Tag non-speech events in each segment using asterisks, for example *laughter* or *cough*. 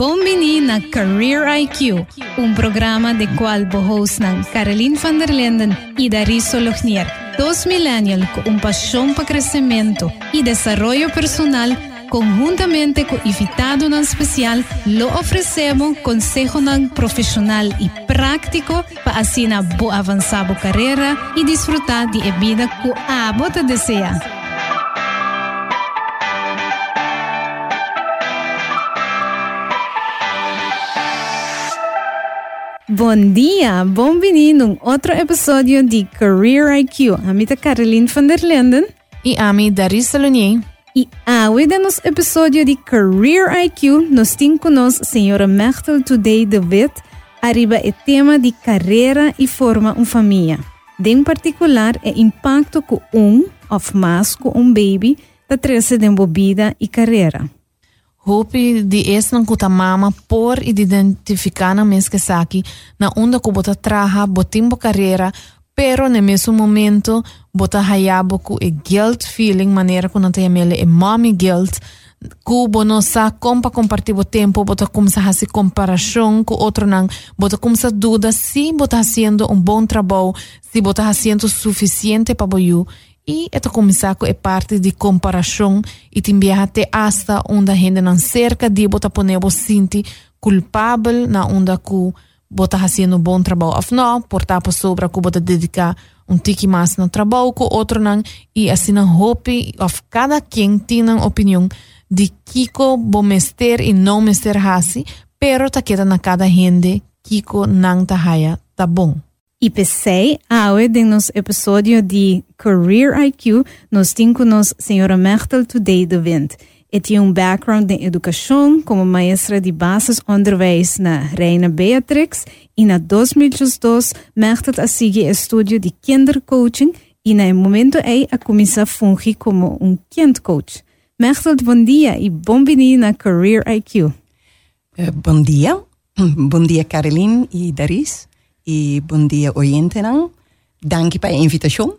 Bombini na Career IQ, un programa de cual bohosnan Caroline van der Linden y Dariso Lojnier, dos millennials con un pasión para crecimiento y desarrollo personal conjuntamente con invitado nan especial, lo ofrecemos consejo profesional y práctico para así na bo avanzar carrera y disfrutar de vida que a bota desea. Bom dia, a um outro episódio de Career IQ. A minha Caroline van der Linden. E a minha Darissa Lunier. E hoje nos episódio de Career IQ, nós temos conosco a senhora Mechtel Today de Wit, arriba o tema de carreira e forma uma família. De em particular, o impacto que um ou mais com um baby da trece de vida e carreira. Hopi de es não kuta mama por identificar na mes que saki na onda ko bota traha botimbo carreira pero no mesmo momento bota hayabo ku e guilt feeling maneira ko nanta yamele e mommy guilt ku bono sa compa compartir o tempo bota começar a se comparação com outro não bota começar a se bota fazendo um bom trabalho se bota fazendo suficiente para boiu e esta começar é parte de comparação e também até hasta onde a gente não cerca de botar poner o sentir culpável na onda que bota fazendo um bom trabalho. Afinal, por estar sobre que bota dedicar um tique mais no trabalho com outro não e assim não hope of cada quem tem opinião de Kiko bom mester e não mester hasi, pero tá queda na cada gente Kiko não tá haya tá bom. E pensei, hoje nos episódio de Career IQ, nós temos a senhora Mertel Today de Wind. E tem um background em educação como maestra de bases onderwijs na Reina Beatrix e na 2002 Mertel a seguir estúdio de kindercoaching e no momento aí a começar a fungir como um kindcoach. Mertel, bom dia e bem-vindo na Career IQ. Uh, eh, bom dia. *clears throat* Bom dia, Caroline e Daris e bom dia oyente não. Danke para a invitação.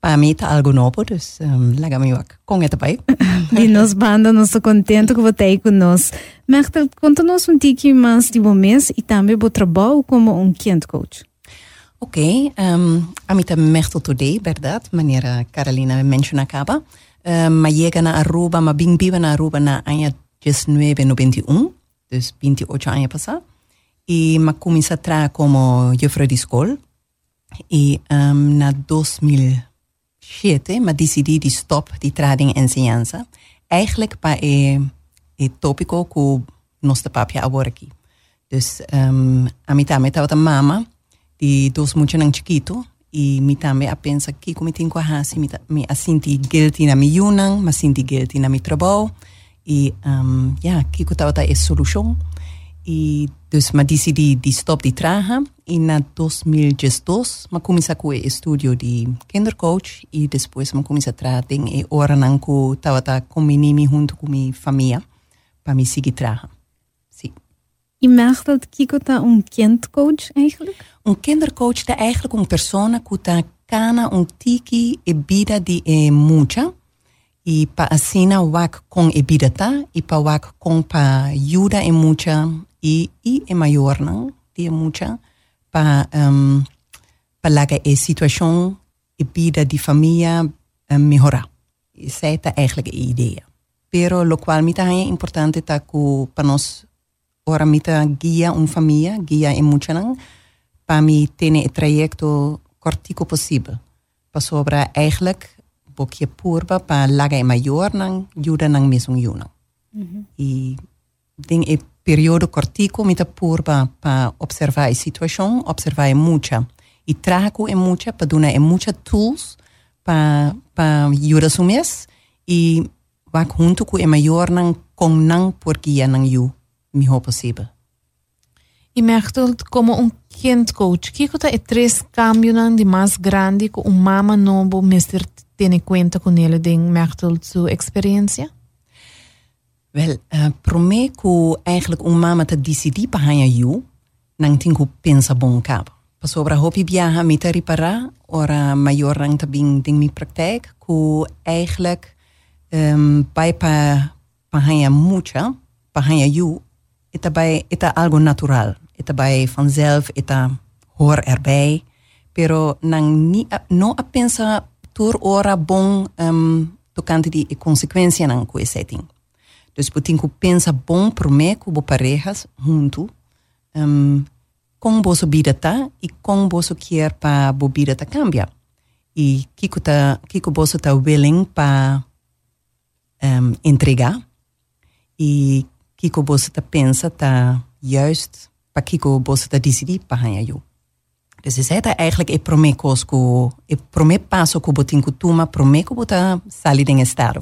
Para mim está algo novo, dus um, lega me ook. Com het pai. *laughs* e nos banda, nós estamos contentes que você aí conosco. Mertel, conta-nos um pouquinho mais de mês e também o trabalho como um kind coach. Ok, um, a mim também Mertel today, verdade, maneira Carolina menciona acaba. Um, mas chega na Aruba, mas bem viva na Aruba na ano 19 91, dus 28 anos passado y me comencé a trabajar como Jeffrey Discol. Y en 2007 me decidí de stop de trading enseñanza. Eigenlijk para el eh, eh, tópico que nuestro papá aborda Dus um, a mí también estaba mamá de dos muchachos chiquitos y mi también a pensar que como tengo a hacer mi, mi a guilty na mi yunan, me sentir guilty na mi trabajo y um, ya, yeah, que estaba ta es solución I dus maar die zie die, die stopt die traga. Y na 2002 ma comienza cu estudio di kindercoach y después ma comienza traten e eh, ora nanku tawata con mi nimi junto con mi familia pa mi sigi traga. Sí. Je merkt dat Kikota een kindcoach eigenlijk? Een kindercoach is eigenlijk een persona kuta kana un tiki e vida di e mucha y pa asina wak con e vida ta y pa wak con pa ayuda e mucha y, y en mayor Mayornan tiene mucha para, um, em, para la que es situación y vida de familia em, um, mejorar. Esa es eigenlijk de idea. Pero lo cual me es importante para nosotros ahora me guía una familia, guía en mucha para mí tener el trayecto cortico posible. Para sobre eigenlijk boekje purba para laga en mayor nang juda nang misung yunang. Mm -hmm. Y ding periodo cortico me purba para observar la situación, observar mucha. Y trago en mucha para donar en muchas tools para para ayudar a mes y va junto con el mayor nan con nan porque ya nan yo mi posible. Y me como un kind coach, ¿qué cosa es tres cambios de más grande que un mamá nuevo me tiene cuenta con él de su experiencia? Wel, uh, pro me ku eigenlijk un mama te decidi pa hanya yu, nang tingu pensa bon kap. Pas obra hopi biaha mi te ripara, ora major rang te bing ding mi praktijk, ku eigenlijk um, bij pa, pa hanya mucha, pa hanya yu, eta bij eta algo natural. Eta bij vanzelf, eta hoor erbij. Pero nang ni no a pensa tur ora bom um, tocante di consequência nang kue setting. Dus putin ku pensa bom me ku bo parejas junto. Um, com boso vida tá e com boso quer pa bo vida tá cambia. E kiko tá kiko boso tá willing pa um, entregar e kiko boso tá pensa tá juist pa kiko boso tá decidir pa hanha you. Dus is het eigenlijk e prome kosko, e prome passo ko botin kutuma, prome ko bota sali den estado.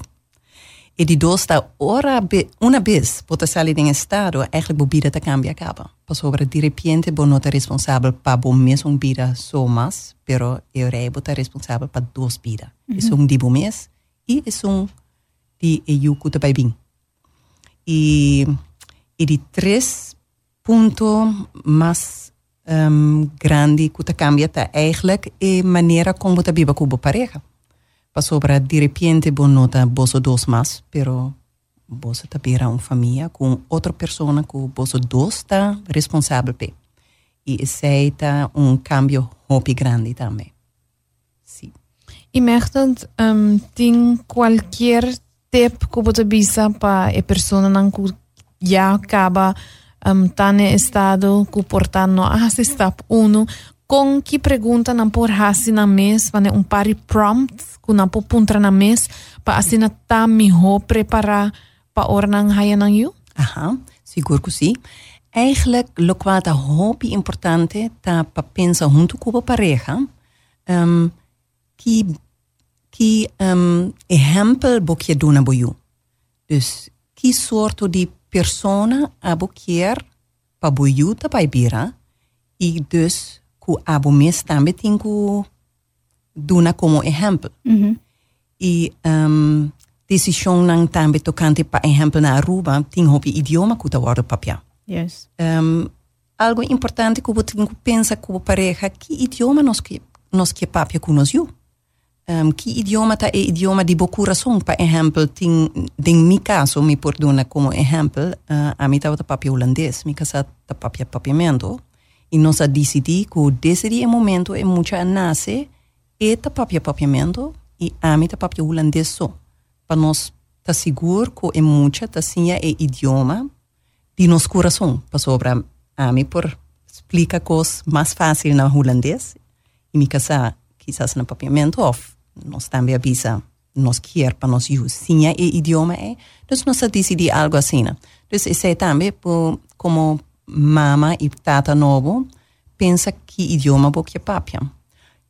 E di dosta ora be, una vez bota sali den estado, eigenlijk bo bida ta cambia capa. Over di repente bo nota responsabel pa bo mes un bida so mas, pero e rei bota responsabel pa dos bida. Mm -hmm. E un di bo mes, e es un di e yu kuta bai bin. E, e di tres punto mas um, grande que cambia tá eigenlijk e maneira como tá viva com pareja. Pa sobra de repente bon nota boso dos mas, pero boso tá bira uma família com outra pessoa que boso dos tá responsável pe. E tá um cambio hopi grande também. Sim. E merkt um, tem qualquer tip que você bisa para a pessoa não que já acaba um, tá no estado que portando a step 1 com que pergunta não por hasi na mes, vane um par de prompts kunang po puntra na mes pa asina ta miho prepara pa ornang hayanang yu? Aha, sigur kusi. Eigenlijk lo quata hopi importante ta pa pensa junto kuba pareja um, ki, ki ehm, um, exempel bokje dona boju. Dus ki sorto di persona abokjer pa boju ta paibira e i dus ku abomestambe ku. Dona como exemplo. E um, decisão nang também tocante pa exemplo na Aruba tem hobby idioma ku ta word papia. Yes. Um, algo importante que você tem que pensar com a pareja, que idioma nós que nós que papia nós you? Um, que idioma tá é idioma de boa coração, por exemplo, tem, em meu caso, me perdona como exemplo, uh, a mim estava papia holandês, me casa papia papiamento, e nós decidi que desde o momento é a nasce, e tá papia papiamento, e a mim tá papia holandês só. Para nós tá seguro que é muito, tá sim é idioma, de nosso coração, para sobra a mim por explica coisas mais fácil na holandês e me casar quizás no papiamento ou nós também avisa nós quer para nós sim é idioma é então nós decidir algo assim então isso é por, como mama e tata novo pensa que idioma vou que papia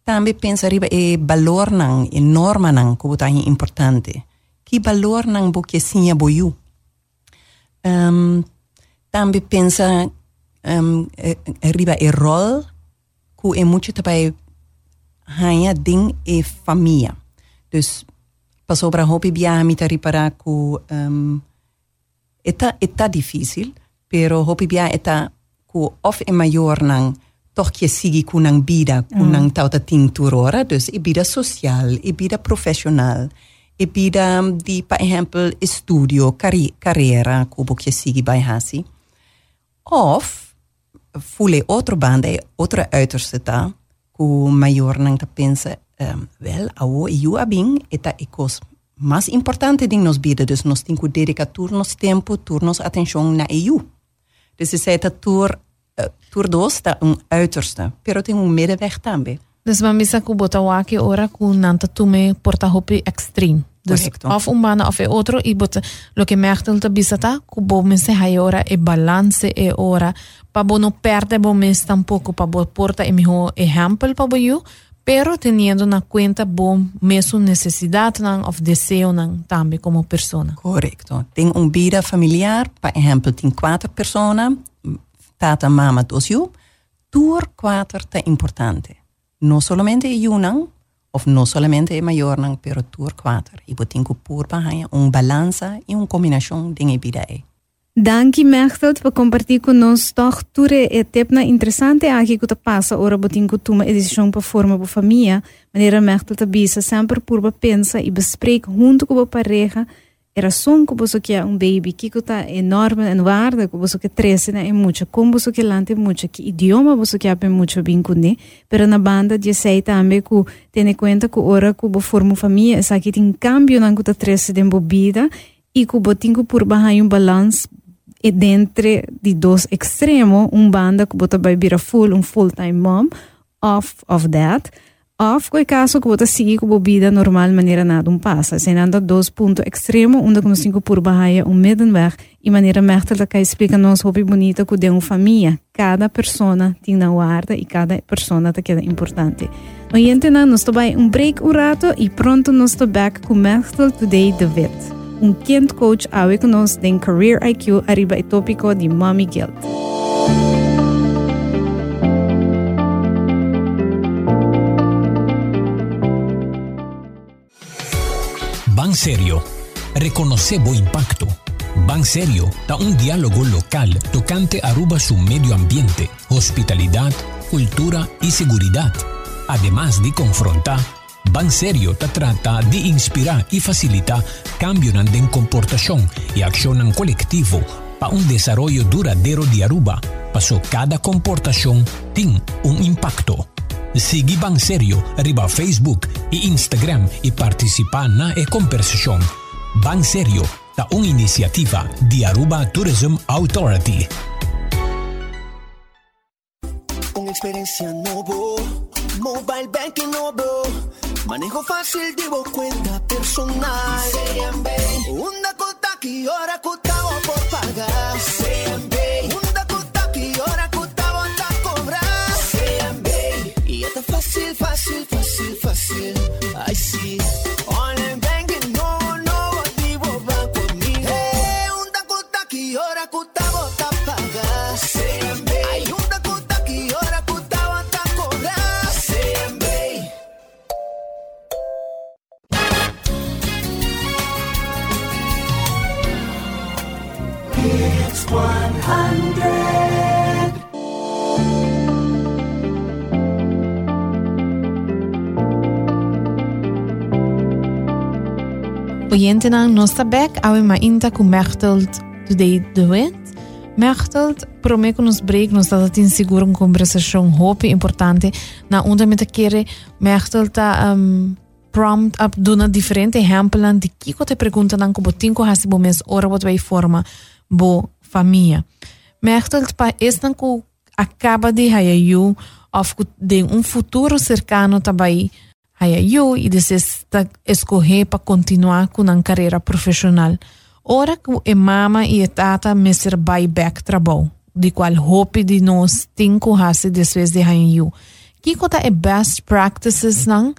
também pensa riba e valor não e norma não que é importante. Que valor não vou que sim é boiu um, também pensa um, arriba e rol que é muito também hanya ding e família. Dus pas sobre a hobby bia mi ta ripara ku um, eta eta difícil, pero hobby bia eta ku of e maior nang tochtje sigi kunang bida, kunang mm. tauta tinturora. Dus ik bida sociaal, ik bida professionaal. Ik bida mm, die, per exempel, studio, carriera, kubokje sigi bij hasi. Of, fule otro bande, otro uiterste ta, ku major nang ta pense, um, wel, awo, iu abing, eta ikos mas importante ding nos bida, dus nos tinku dedica turnos tempo, turnos atención na iu. Dus is het dat tour dos ta un uiterste pero tem un middenweg também Dus man misa ku bota waki ora ku nanta tume porta hopi extreme. Dus Correcto. of un bana of e otro i bota lo que me achtel ta bisata ku bo mense hay ora e balance e ora pa bo no perde bo mes tampoco pa bo porta e miho ejemplo pa bo you pero teniendo na cuenta bo mesu necesidad nan of deseo nan tambe como persona. correcto tem un vida familiar por exemplo tem quatro personas tata mama dos you tour quatro ta importante. No solamente não of no solamente maior não pero tour quatro e botin ku pur bahaya un balança e un combinação de é Danke Mechtel por compartilhar conosco toch ture e tepna interessante aqui que te passa ora botin que toma a decisão para forma para família maneira Mechtel te bisa sempre por pensa e bespreek junto com a pareja era som que você quer um baby que está enorme em waarde que você quer cresce é muito como você quer lante muito que idioma você quer é muito bem com né pero na banda de sei também que tem conta que ora que você forma família essa que tem cambio na que está cresce de vida e que você tem que por barrar um balanço e de dois extremos um banda que você vai virar full um full time mom off of that Of caso que você seguir com a vida normal maneira nada um passa. Se anda dois pontos extremos, onde como cinco por barraia um middenweg e maneira merda da que explica nos hobby bonita que de uma família. Cada pessoa tem na guarda e cada pessoa tá queda importante. No gente nós também um break um rato e pronto nós estou back com Mertel Today David. Um quente coach awe que nós tem Career IQ arriba e tópico de Mommy Guilt. Ban Serio. Reconoce impacto. Ban Serio da un diálogo local tocante Aruba su medio ambiente, hospitalidad, cultura y seguridad. Además de confrontar, Ban Serio ta trata de inspirar y facilitar cambio en comportación y acción colectivo para un desarrollo duradero de Aruba. Pasó cada comportación tiene un impacto. Siga Bang Serio riba Facebook e Instagram e participa na e conversação. Bang Serio da uma iniciativa de Aruba Tourism Authority. Una experiencia novo, mobile banking novo, manejo fácil, llevo cuenta personal. Una conta que hora cotao por pagar. Una fácil, fácil, fácil, fácil. Ay Oyente na nossa back awe mainta ku Mechtelt today do it. Mechtelt promete que nos break nos dá tin seguro uma conversação hope importante na onde me querer Mechtelt ta um, prompt up duna diferente exemplo de que te pergunta nan ko botin ko hasi bo mes ora bot vai forma bo família. Mechtelt pa estan ko acaba de hayayu of de um futuro cercano tabai hayayu e deseja escolher para continuar com a carreira profissional. Ora que e a tata me ser buyback trabalho, de qual hope de nós cinco hase depois de hayayu. Que kota é best practices nang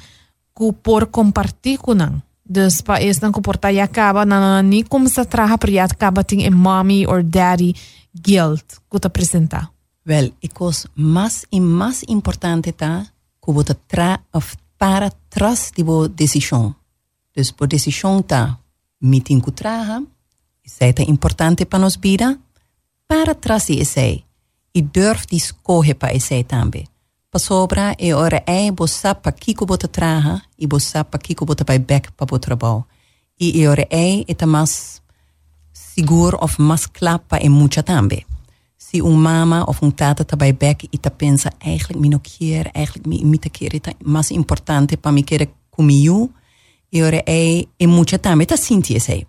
ku por compartilhar com nang. Dus pa is nang comportar ya acaba na ni como sa traha per ya acaba ting e mommy or daddy guilt ku ta apresentar. Wel, ik was mais e mais importante tá que tra of para trás de boa decisão. Dus boa decisão tá meeting que traga, isso é importante para nós vida, para trás de isso e durf de escolher para isso também. Para sobra e ora é você para que que você traga e você para que você vai back para o trabalho. E ora é é mais seguro of mais clapa e muita também. Se een mama of een tata erbij back e pensa eigenlijk me eigenlijk me me het mas importante para me querer comigo e ora é é muita também tá sinti esse.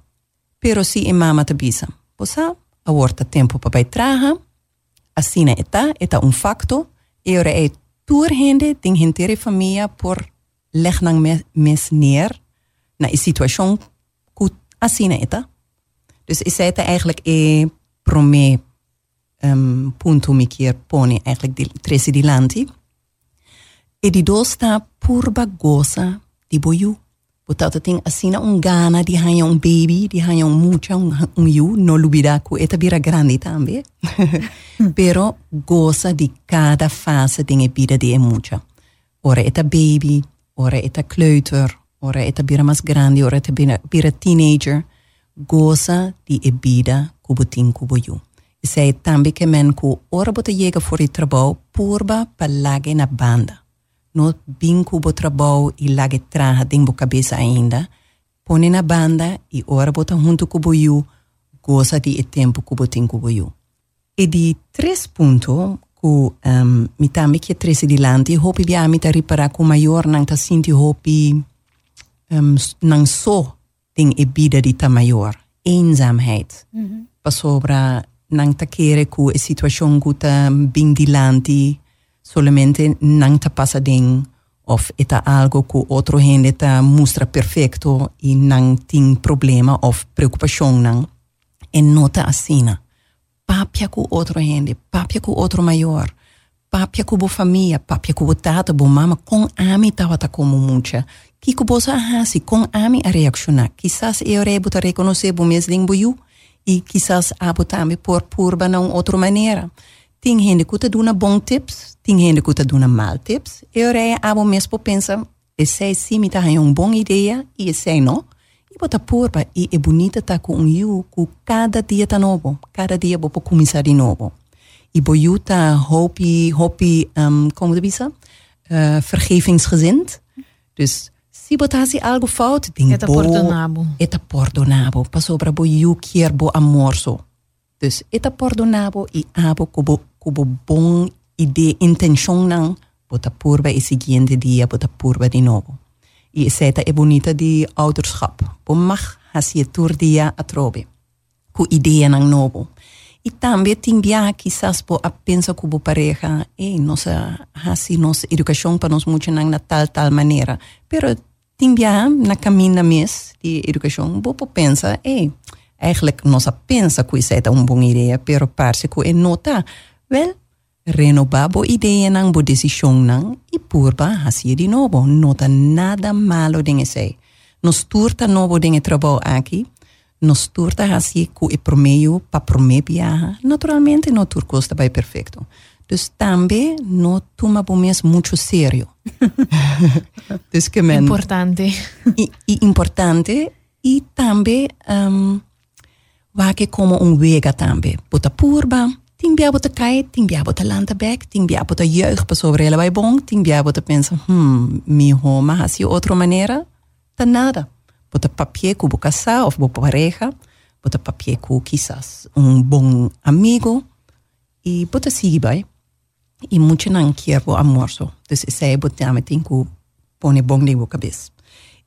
Pero se a mama te bisa, posa a horta tempo para vai traga, assim é tá, é um facto. E ora é tour hende ding hintere família por leg nang mes, mes neer. Na een situação que assim tá. Dus is het eigenlijk é prome um, punto mi kier pone eigenlijk di tresi di lanti. E di dosta purba goza di boiu. Botata ting asina un gana di hanya un baby, di hanya un mucha un, un yu, no lubida ku eta bira grande tambe. *laughs* Pero goza di cada fase dinge bida di e mucha. Ora eta baby, ora eta kleuter, ora eta bira mas grande, ora eta bira, bira teenager. Goza di e bida kubutin kuboyu. Zij também que men ku ora bota chega for het trabalho purba pa lage na banda. No bin ku bo trabalho e lage traha ding bo cabeça ainda, põe na banda e ora bota junto com you, goza de tempo que botin com you. E di três pontos que um, mi tambi que três de lante, hopi bia mi ta riparar com maior nang ta sinti hopi um, nang so ding e bida di ta maior. Eenzaamheid. Mm -hmm. Pa sobra nang ta kere ku e situação ku ta bing di lanti, solamente nang ta passa ding of eta algo que outro gente ta mostra perfeito e não tem problema of preocupação não e nota assina papia com outro gente papia com outro maior papia com a família papia com o tata bo mama com ami tava ta como mucha. Que que bosa hasi com ami a reaccionar. Quizás eu rebo ta reconhecer bo mes ling boyu e quizás abo também por purba não outra maneira tem gente que está dando bons tips, tem gente que está dando mal tips. Eu rei abo mesmo pensa, esse sim me tá uma boa ideia e esse não. E bota porba e é bonita tá com um you que cada dia tá novo, cada dia vou começar de novo. E bo you tá hopi hopi um, como de bisa, uh, vergevingsgezind. Dus se botasse algo fout, ding Eta perdonabo. Eta perdonabo. Passou para bo you quer bo amorso. Dus eta perdonabo e abo kubo kubo bom ideia, intenção não, bota purba e seguinte dia, bota purba de novo. E essa é bonita de ouderschap. Bo mag hasi tur dia a trobe. Ku ideia não novo. E também tem bia quizás po a pensa kubo pareja, e nossa hasi nossa educação para nós muito na tal tal maneira. Pero bia na caminho mes de educação, bo po pensa, e eigenlijk nossa pensa que isso é uma boa ideia, pero parece que é nota Wel, renovabo ideia nang bo decisão nang e purba hasia de novo. Nota nada malo dinge sei. Nos turta novo dinge trabalho aqui. Nos turta hasia ku e promeio pa prome viaja. Naturalmente no tur costa vai perfeito. Entonces también no toma por mí mucho serio. *laughs* Entonces, que me, importante. Y, y, importante y también um, va que como un vega también. Bota purba, ting bia bota kai, ting bia bota lantabek, ting bia bota jeugd pues sobre el baibong, ting bia bota pensa, hmm, mi homa así otra manera, tan nada. Bota papier cubo casa o bota pareja, bota papier cubo quizás un buen amigo y bota sigue i mucho nan kier po amorso. Dus zij botame tinku pone bong de cabeza.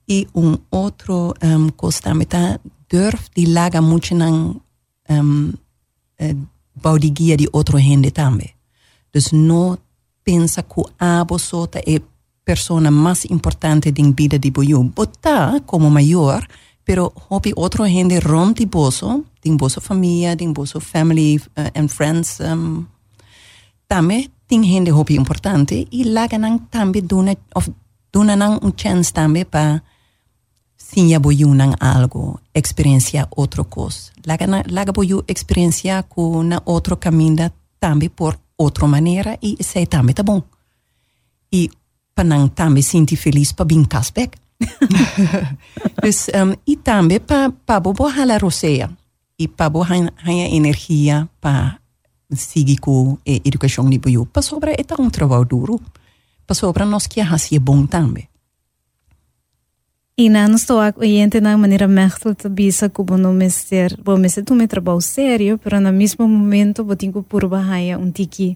Y un otro em, um, costameta durf die laga mucho nan um, em, eh, baudigia di otro gente tambe. Dus no pensa ku abo sota e persona más importante din vida di boyu. Bota como mayor, pero hopi otro gente rom di boso, din boso familia, din boso family uh, and friends um, ting hindi hobby importante y laga nang tambi duna of duna nang un chance tambi pa sinja boju nang algo experiencia otro cos. Laga na, laga boju experiencia ku na otro caminda tambi por otro manera y sei tambi ta bon. Y para panang tambi sinti feliz pa bin kasbek dus *laughs* um, pues, em, y tambi pa pa bobo hala rosea y pa bo hanya energia pa com a educação de boiu. Para sobra é um trabalho duro. Para sobra nós que é bom também. E não estou a oyente na maneira mechtel te bisa como no mester, bom mester tu me trabalho sério, pero no mesmo momento ter que por bahia um tiki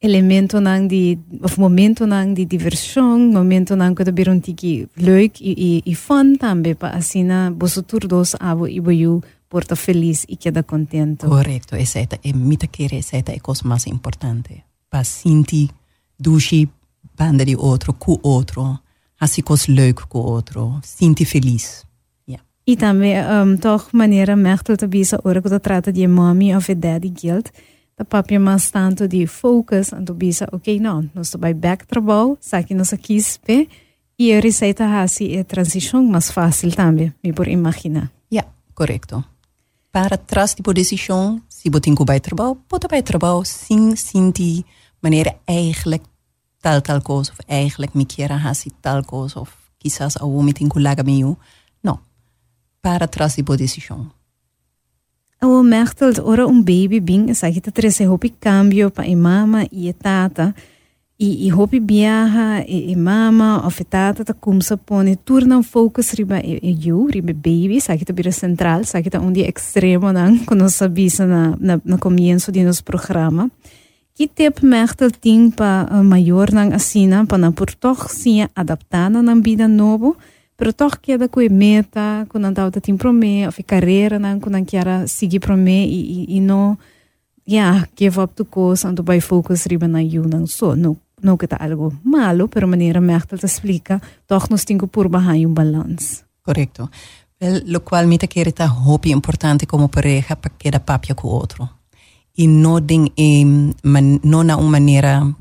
elemento nang de of momento nang de diversão, momento nang que também um tiki leuk e e, e fun também para assim na bosso turdos abo e boiu porta feliz e queda contento. Correcto, é a mita que essa é a coisa mais importante. Para sentir dushi banda de outro com outro. assim coisa leuk com o outro, sinta feliz. E também, um, toch maneira mechtel te bisa ora que trata de mommy of daddy guilt, da papia mas tanto de focus, anto bisa, ok, não, nós vai back trabalho, saque nós aqui spe, e a receita assim é transição mais fácil também, me por imaginar. Yeah, correcto. Para trás de decisão, se você tem que vai trabalho, pode vai trabalho sem sentir maneira eigenlijk tal tal coisa, of eigenlijk me queira hasi tal coisa, of quizás ao me tem colega meu. Não. Para trás boa decisão. O merkte ora um baby bing, sa kita trese hopi cambio pa mama e tata. E, e hopi viaja e, e mama of tata ta kumsa pone turna focus riba e, e you, riba baby, sa kita bira central, sa kita undi extremo nang quando sabisa na, na, na comienzo di nos programa. Que tep mechtel ting pa uh, maior nang asina pa na por toch sia adaptada nang vida novo, pero toch queda com meta, com não tava tim prome, of carreira nang com não kiara seguir prome e, e, e no yeah, give up to course and to by focus riba na you nang so no no que tá algo malo, pero maneira Mechtel te explica, toch nos tenho por bajar um balance. Correcto. Well, lo cual mi te quiere ta hobby importante como pareja para que da papia con otro. Y no ding em, man, no na una manera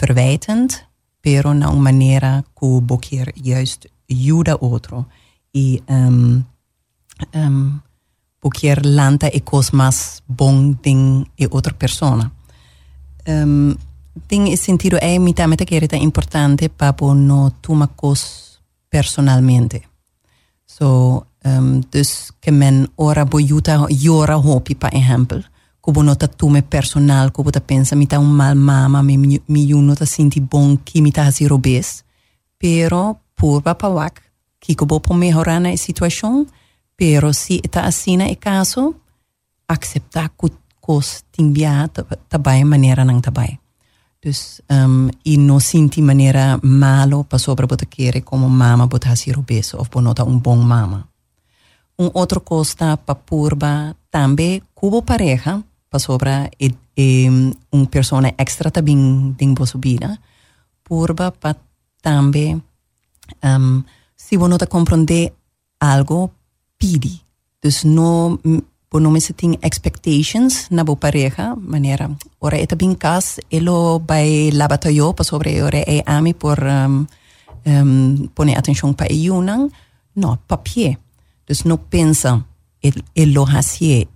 verwijtend, pero na una manera que boquier juist ayuda otro. Y um, um, boquier lanta e cos más bon ding e otra persona. Um, is sentido é mi tamete que era importante para no toma cos personalmente. So, um, dus que men ora boiuta jora hopi, pa exemplo, como nota tume personal, como ta pensa mi ta un mal mama, mi mi uno ta sinti bon ki mi ta hasi robes, pero purba pa wak, ki ko bo po mejorar na situação, pero si ta asina e caso, accepta kut kos timbia tabay maneira nang tabay. Dus ehm, um, y no sinti manera malo pa sobra bota quiere como mamá mama bota hasi robeso of bonota un bon mama. Un otro costa pa purba tambe cubo pareja pa sobra e, e, un persona extra tabin ding bosubina purba pa tambe um, si bonota comprende algo pidi. Dus no bonome se ting expectations na bo pareja manera ora eta bin cas elo by labatayo pa sobre ore e ami por um, um, pone atención pa iunang no papier. Dus no pensa el, el lo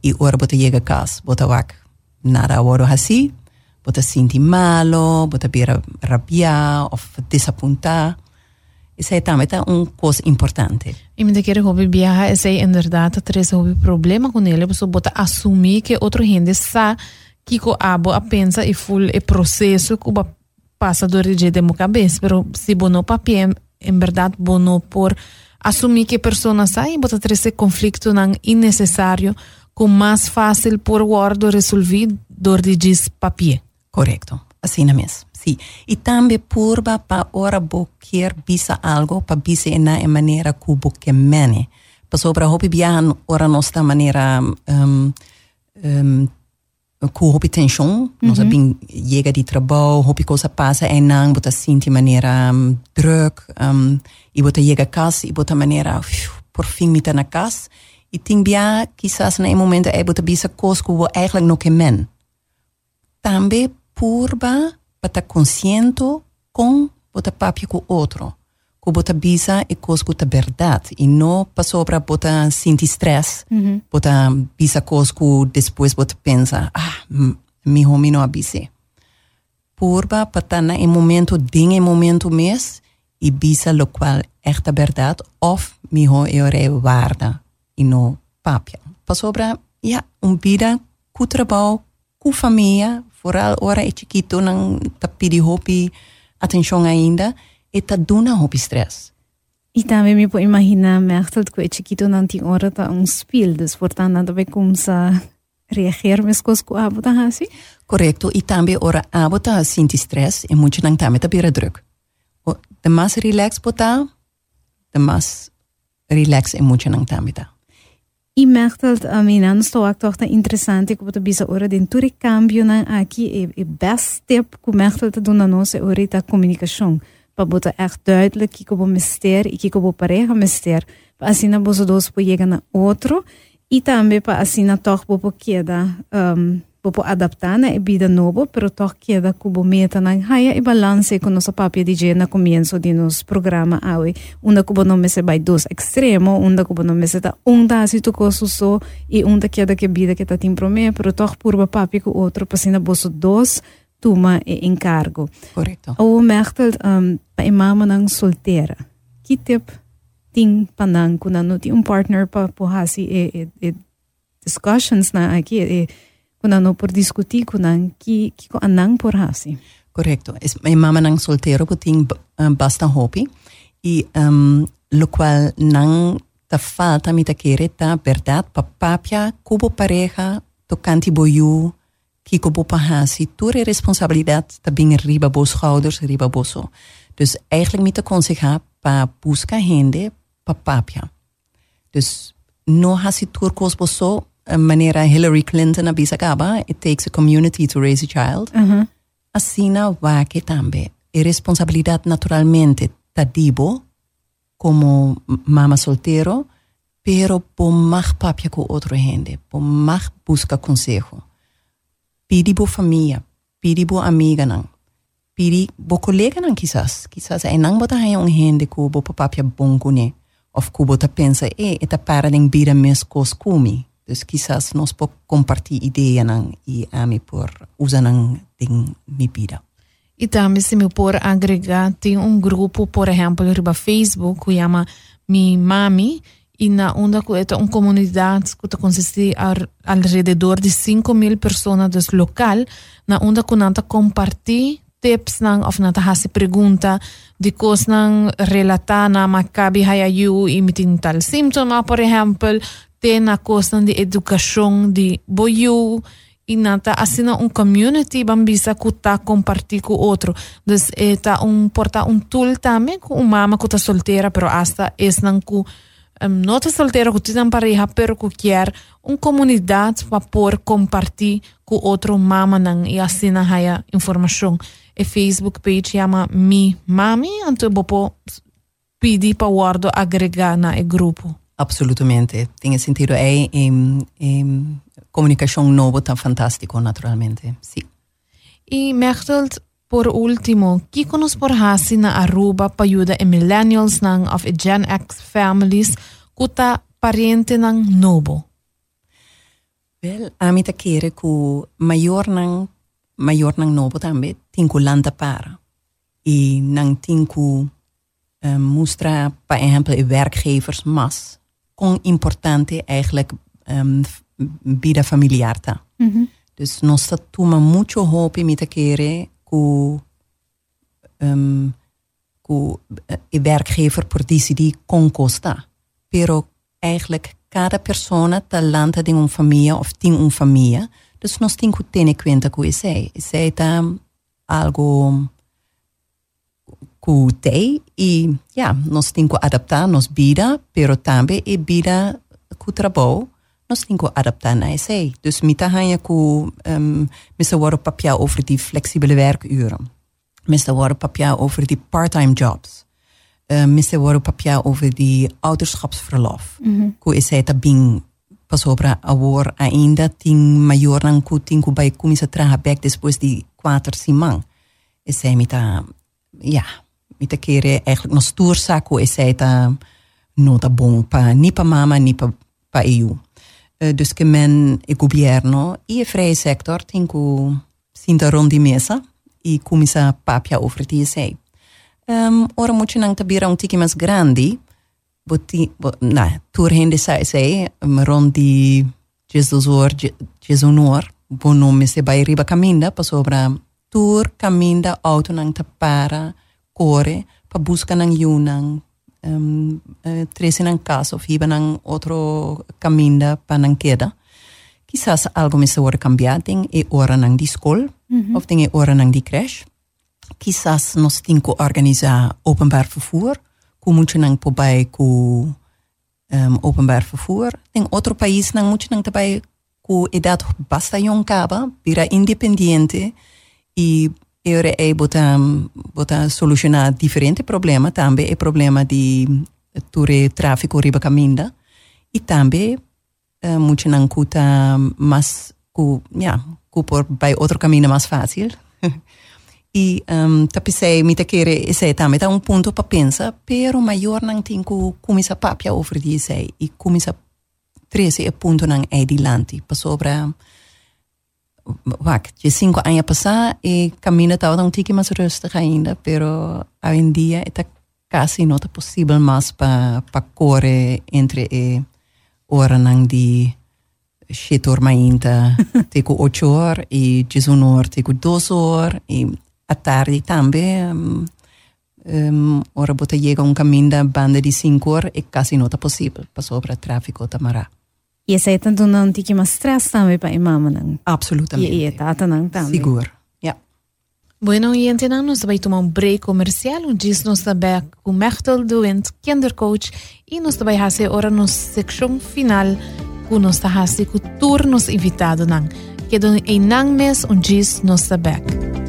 y ora bota llega cas bota wak nada oro hasi bota sinti malo bota bira rabia of desapuntar isso é também uma coisa importante. E me quer hobby esse é verdade, três hobby problema com ele, você bota assumir que outro gente sabe que o abo a pensa e full e processo que passa do de demo cabeça, pero se bono papel, em verdade bono por assumir que a pessoa sai, bota três conflito não innecessário, com mais fácil por guardo resolver dor de diz papel. Correto, assim mesmo. si. E tambe porba pa ora boquer bisa algo pa bisa ena e maneira cubo que mene. Pa sobra hopi bian ora nosta maneira um, um, cu hopi tension, mm -hmm. nosa mhm. bin llega di trabau, hopi cosa pasa e nang, bota sinti maneira um, druk, um, i bota llega kas, i bota maneira, uff, por fin mita na kas. e ting bia quizás na e momento e bota bisa ku cu eigenlijk no que men. Tambe purba para estar consciente com bota papia com outro. Que bota bisa e coisa que verdade. E não para sobra bota sentir stress. Mm -hmm. Bota bisa coisa que depois bota pensa, ah, mi homem não abise. Purba para estar em momento, em momento mês, e bisa lo qual é a verdade, of mi ho e ore guarda, e não papia. Para sobra, ja, um vida com trabalho, com família, vooral ora e chiquito nang tapidi hopi atenção ainda e tá duna hopi stress. E também me pode imaginar, merkt que é chiquito não tem hora tá um spil, dus portanto como sa reagir mas coisas com a tá assim? Correto, e também ora a tá sinti stress e muito não também tá pira druk. O de mais relax bota, de mais relax e muito não também tá. E merkt a mim não estou a torta interessante que você bisa ora dentro de na aqui e e best step que merkt te doen na nossa comunicação para botar echt duidelijk que como mister e que como pareja mister. Para assim na bozo dos po chegar na outro e também para assim na toch um, Può adaptana e bida novo, pero toque da cubo meta na haya e balance con nosso papia di gena comienzo di nos programa awi. Unda cubo nome se vai dos extremo, unda cubo nome se da unda asi tu coso so e unda que da bida que tá tim prome, pero toque purba papia com outro passina bosso dos tuma e encargo. Correto. Ou mertel um, pa imama ng soltera. Que tip ting panang kunano ti um partner pa pohasi e, e, e discussions na aqui e, e no por discutir kuna ki ki ko anang por hasi. Correcto. Es, mi mamá nang soltero puting uh, basta hopi e um, lo qual nang ta falta mi ta kere ta verdad papapia kubo pareja tocanti boyu ki kubo pahasi ture responsabilidad ta bing riba bo schouders riba boso. Dus eigenlijk met de conseja pa busca gente papapia. Dus no hasi turcos boso manera Hillary Clinton abisa gaba, it takes a community to raise a child. Uhum. Assina que tambe. E responsabilidade naturalmente tadibo como mama soltero, pero por más papia com outro gente, por más busca consejo. Pidi bo família, pidi bo amiga não. Pidi bo colega não quizás. Quizás é não botar aí um gente que bo papia kune. Of que bota pensa, e eta para den bira mes kos kumi. Dus quizás nós podemos compartilhar ideia não e a mim por usar tem mi vida. E também se me por agregar, tem um grupo, por exemplo, no Facebook, que chama Mi Mami, e na onda é uma comunidade que consiste ao, alrededor de 5 mil pessoas do local, na onda que nanta compartilha tips nang of nata hasi pergunta de coisas nang relatar na makabi hayayu e mitin tal simptoma, por exemplo, tem na questão de educação de boiú e nata assina um community bambisa que tá compartilhar com outro. É tá um porta um tool também com uma mama que tá solteira, pero hasta es não que um, não tá solteira que tem pareja, pero que quer uma comunidade para por compartilhar com outro mama nang e assina haya informação. E Facebook page chama Mi Mami, então vou pedir para o agregar na grupo. Absolutamente. Tiene sentido. Es ehm, ehm, comunicación nueva tan fantástico, naturalmente. Sí. Y e Mechtelt, por último, ¿qué nos por na Aruba para ayudar a e millennials nan of e Gen X families kuta pariente nan novo? Well, a mí te quiere que mayor nan mayor nan novo también tinku landa para y nan tinku uh, mustra, por ejemplo, werkgevers mas quão importante eigenlijk um, vida familiar tá. Uhum. Dus nós toma muito hope met a kere ku um, ku e werkgever por decidir com costa. Pero eigenlijk cada persona talanta de uma família of tem uma família. Dus nós temos que ter em conta com isso. Isso é algo Cutei y ja, nos tengo adaptarnos vida, pero también e vida ku trabou, nos tengo adaptar na ese. Dus mita hanja ku ehm, um, missa papia over die flexibele werkuren. Missa worden papia over die part-time jobs. Ehm, uh, missa papia over die ouderschapsverlof. Mm -hmm. Ku ese tabing pasopra awor ainda ting mayor nang ku ting ku bay kumisa traha back después di quater simang. Ese mita, ja mita kere eigenlijk nos toursaco esse é ta não tá bom pa ni pa mama ni pa pa eu. Uh, dus que men e governo e a vrije sector tem sinta rond die mesa e começa papia die sei. Um, ora muito nang tabira um tiki mais grande, boti, bo, na, tur hende sai sei, um, rond die Jesus or, Jesus nor, bo nome se vai riba caminda, pa sobra tur caminda auto nang tapara, core, kore, pabuska ng yunang, um, uh, eh, trece ng caso, hiba ng otro caminda pa ng. Quizás algo me se ora cambiating e ora ng di school, mhm. of ting e ora ng di crash. Quizás nos tinko organiza openbaar vervoer, ku moet nang pobay ku um, openbaar vervoer. Ting otro país nang moet nang tabay ku edad basta yon kaba, bira independiente, y eu é botar botar solucionar diferente problema também é problema de ture tráfico riba caminda e também uh, muito não cuta mas cu ja cu por by outro caminho mais *laughs* e um, tapisei mita querer esse também tá um ponto para pensar pero maior não tem que começar papia over die sei e começar treze é ponto não é dilante para sobra Wacht, je cinco anos passar e caminha estava um tique mais rustig ainda, pero hoje em dia é quase não é possível mais para para correr entre e hora nang di setor mainta teco ocho horas e desunor teco dos horas e a tarde também, um, um, ora bota chega um caminho da banda de 5 horas e quase não está possível, passou para tráfico tamará. je zei toen tikje maar stress we mama dan. Absolutamente. Y tata dan dan. Bueno, gente, tomar um break comercial, um diz nos também com Mechtel Duent, kindercoach, e nos também fazer ora nos secção final, com nos tá fazer tour nos invitado. Que don em nan mes um diz nos.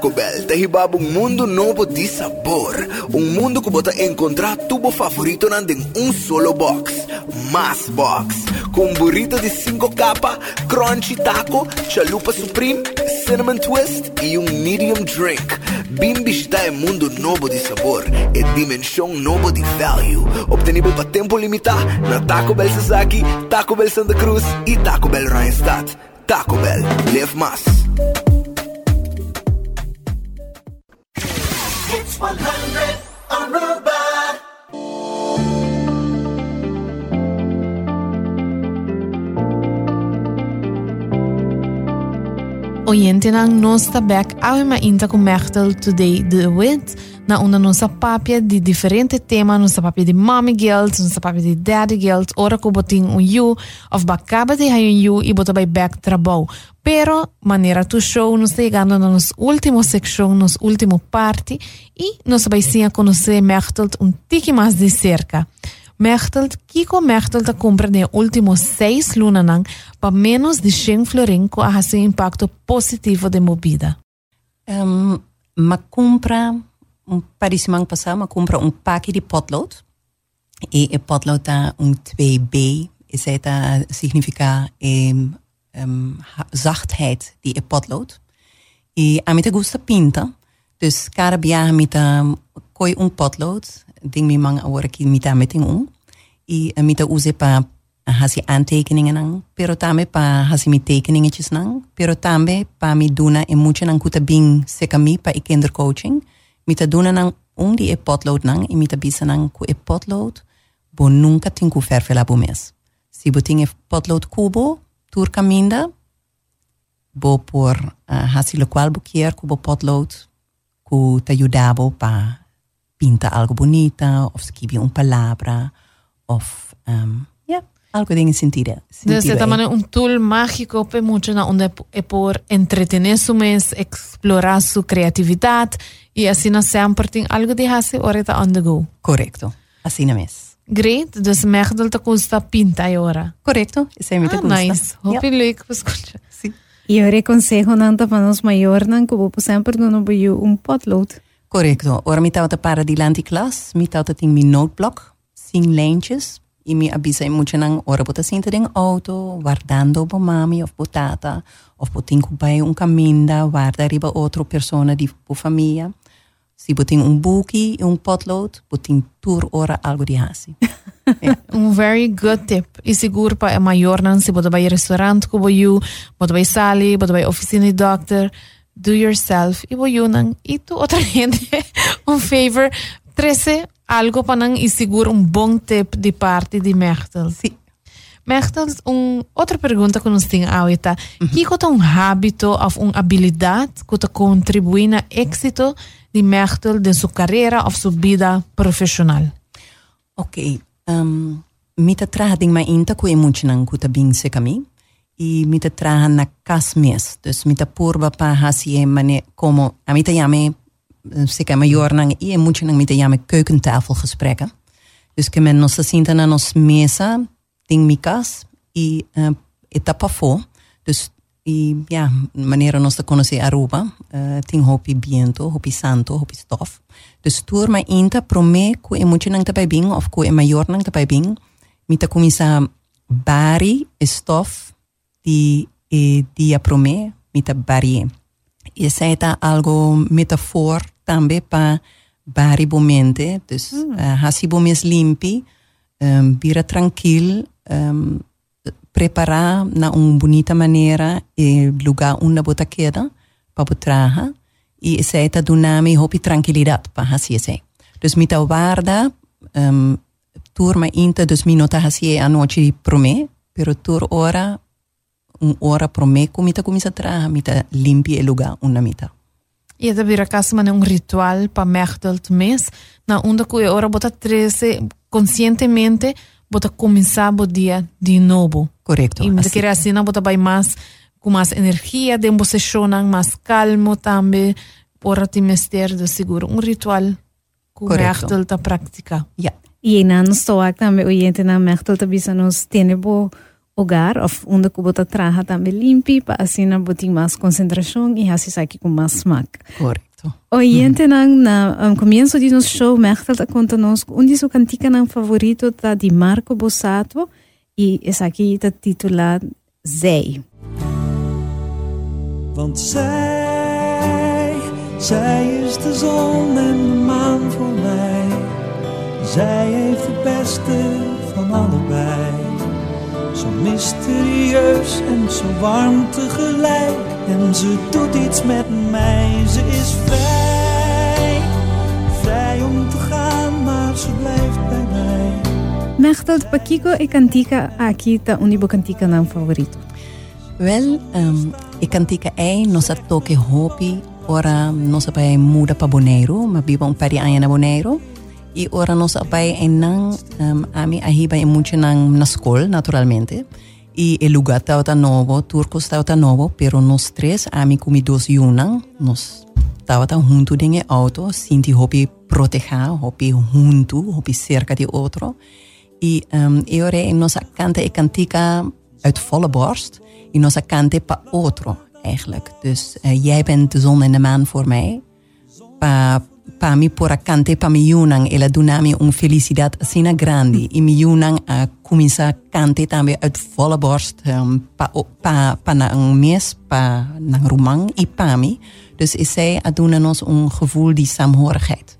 Taco Bell te hibaba un mundo nuevo de sabor. Un mundo que bota encontrar tu favorito en un solo box. Más box. Con burrito de 5 capas, crunchy taco, chalupa supreme, cinnamon twist y un medium drink. Bimbi está en mundo nuevo de sabor. E dimensión nuevo de value. Obtenible para tempo limitado na Taco Bell Sasaki, Taco Bell Santa Cruz y Taco Bell Randstad. Taco Bell, live más. 100 on Road nós também ao uma inta com Mechtel Today The Wit na uma nossa papia de diferente tema, nossa papia de mommy guilt, nossa papia de daddy guilt, ora que botin um you, of bacaba de hai um you e bota by back trabalho. Pero, maneira tu show, nos chegando na nossa última seção, nossa última parte, e vai sim conhecer Mechtel um tique mais de cerca. Mechtel, Kiko Mechtel ta compra de últimos seis lunas para menos de 100 florin com a impacto positivo de movida. Um, ma compra, um, parece que passado, ma compra um pack de potlood. E o potlood tá um 2B. Isso tá, significa um, um, zachtheid de e potlood. E a mim gusta pinta. Dus cada viagem me tá coi um potlood. Ding mi mang agora que me tá meting um. Mim tá use para hasi aantekeningen nang, pero também para hasi mi tekeningetjes nang, pero também para mi duna e mucho nang kuta bing se kami pa e kindercoaching. Mi ta duna nang um di e potlood nang, e mi ta bisa nang ku e potlood, bo nunca tin ku ferfe la mes. Si bo ting e potlood kubo, tur caminda, bo por uh, hasi lo qual bo kier ku bo potlood, ku te ayudabo pa pinta algo bonita, of scrivi un palabra, of um, yeah, algo de sentido. De esta manera, un tool mágico para mucho donde es por entretener su mes, explorar su creatividad y así no siempre tiene algo de hacer ahorita on the go. Correcto, así no es. Great, dus mechtel te custa pinta ahora. Correcto, ese me te Ah, gusta. nice. Hope you like escucha. Sí. E eu aconselho nanta para nos maior não que vou sempre no boio um potlood. Correcto. Ora mi tauta para di lanti class, mi tauta ting mi noteblock, sin lijntjes. E mi avisa e mucho nang ora bota sinta ding auto, guardando bo mami of bo tata, of bo ting bij un caminda, guarda riba outro persona di bo famiglia. Si bo ting un buki e un potlood, bo ting tur ora algo di hasi. Um very good tip. E seguro para a maior não se pode vai restaurante com you, pode vai sali, pode vai oficina de doctor, do yourself e boyu nang e tu outra *laughs* gente um favor, trece algo para nang e seguro um bom tip de parte de. Si. Mechtel, um, outra pergunta que nos tem ahorita. Que é um hábito ou uma habilidade que contribui na êxito de Mechtel de sua carreira ou sua vida profissional? Ok. Um, mi te traha ding ma inta ku e mucho nang ku ta bing se kami. E mi te traha na kas mes. Dus mi te purba pa hasi e mane como, a mi te jame se ka major nang e mucho mi te jame keukentafelgesprekken. Dus que men nos sinta na nos mesa ding mi kas uh, etapa fo. Dus e ja, maniera nos te conhecer Aruba, uh, ting hopi biento, hopi santo, hopi stof. Dus tour ma inta prome ku e mucho nang tapay bing of ku e mayor nang tapay bing, mi ta kumisa bari stof de, eh, de promé, mita bari. Y se está algo metafor también para bari mente, dus mm. uh, hasi es limpi, um, vira tranquil, em, um, preparar na un bonita manera eh, el lugar una bota queda para botraja y se está dunami hopi tranquilidad para hasi ese. Dus mita warda, um, em, turma inte, dus minota hasi anoche promé, pero tur ora un ora pro me, kumita kumisa traha, mita limpi el lugar una mita. E da vira casa mane um ritual pa merdelt mes, na onda que ora bota trece conscientemente bota começar o dia de novo. Correcto. E me así. querer assim, na bota vai mais com mais energia, de você chonan mais calmo também, ora te mester de seguro. Um ritual Correcto. merdelt a prática. Ja, E na nos toak também oyente na mechtel tabisa nos tiene bo hogar of onde que bota traja também limpi pa assim na botin mais concentração e assim sai com mais smack. correcto. Oyente na na um, comienzo de nos show mechtel ta conta nos onde su cantica na favorito ta di Marco Bossato e essa aqui ta titular Zay. Want zij, zij is de zon en de maan voor mij. Zij heeft het beste van allebei. Zo mysterieus en zo warm tegelijk. En ze doet iets met mij. Ze is vrij, vrij om te gaan, maar ze blijft bij mij. Mechtel pa Kiko e cantica aqui ta onde bo cantica favorito. Wel, um, e cantica ei nossa toque hopi, ora nossa pai muda pa Bonaire, ma biba un pari na Bonaire. Y ora nos Pai en nan, um, ami mí ahiba y mucho nan nascol, naturalmente. Y el lugar está novo turco está novo pero nos tres, ami mí dos y una, nos estaban juntos en el auto, sinti hopi proteja, hopi junto, hopi cerca di otro. Y um, e ore nos canta e cantica uit volle borst. Y nos cante pa otro, eigenlijk. Dus uh, jij bent de zon en de maan voor mij. Pa pa mi pora cante pa mi yunang ela dunami un felicidad sina grandi. E mi yunang a comienza cante tambe uit volle borst. Um, pa, pa, pa na een mes, pa na een romang e pa mi. Dus is zij a doen ons een gevoel die saamhorigheid.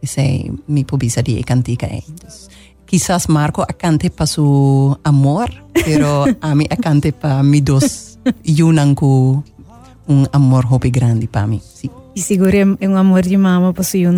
Is zij mi pobisa di e cantica e. Dus, quizás Marco acante pa su amor, pero a mí acante pa mi dos yunang ku un amor hobby grande pa mí. Sí, E seguro é um amor de mama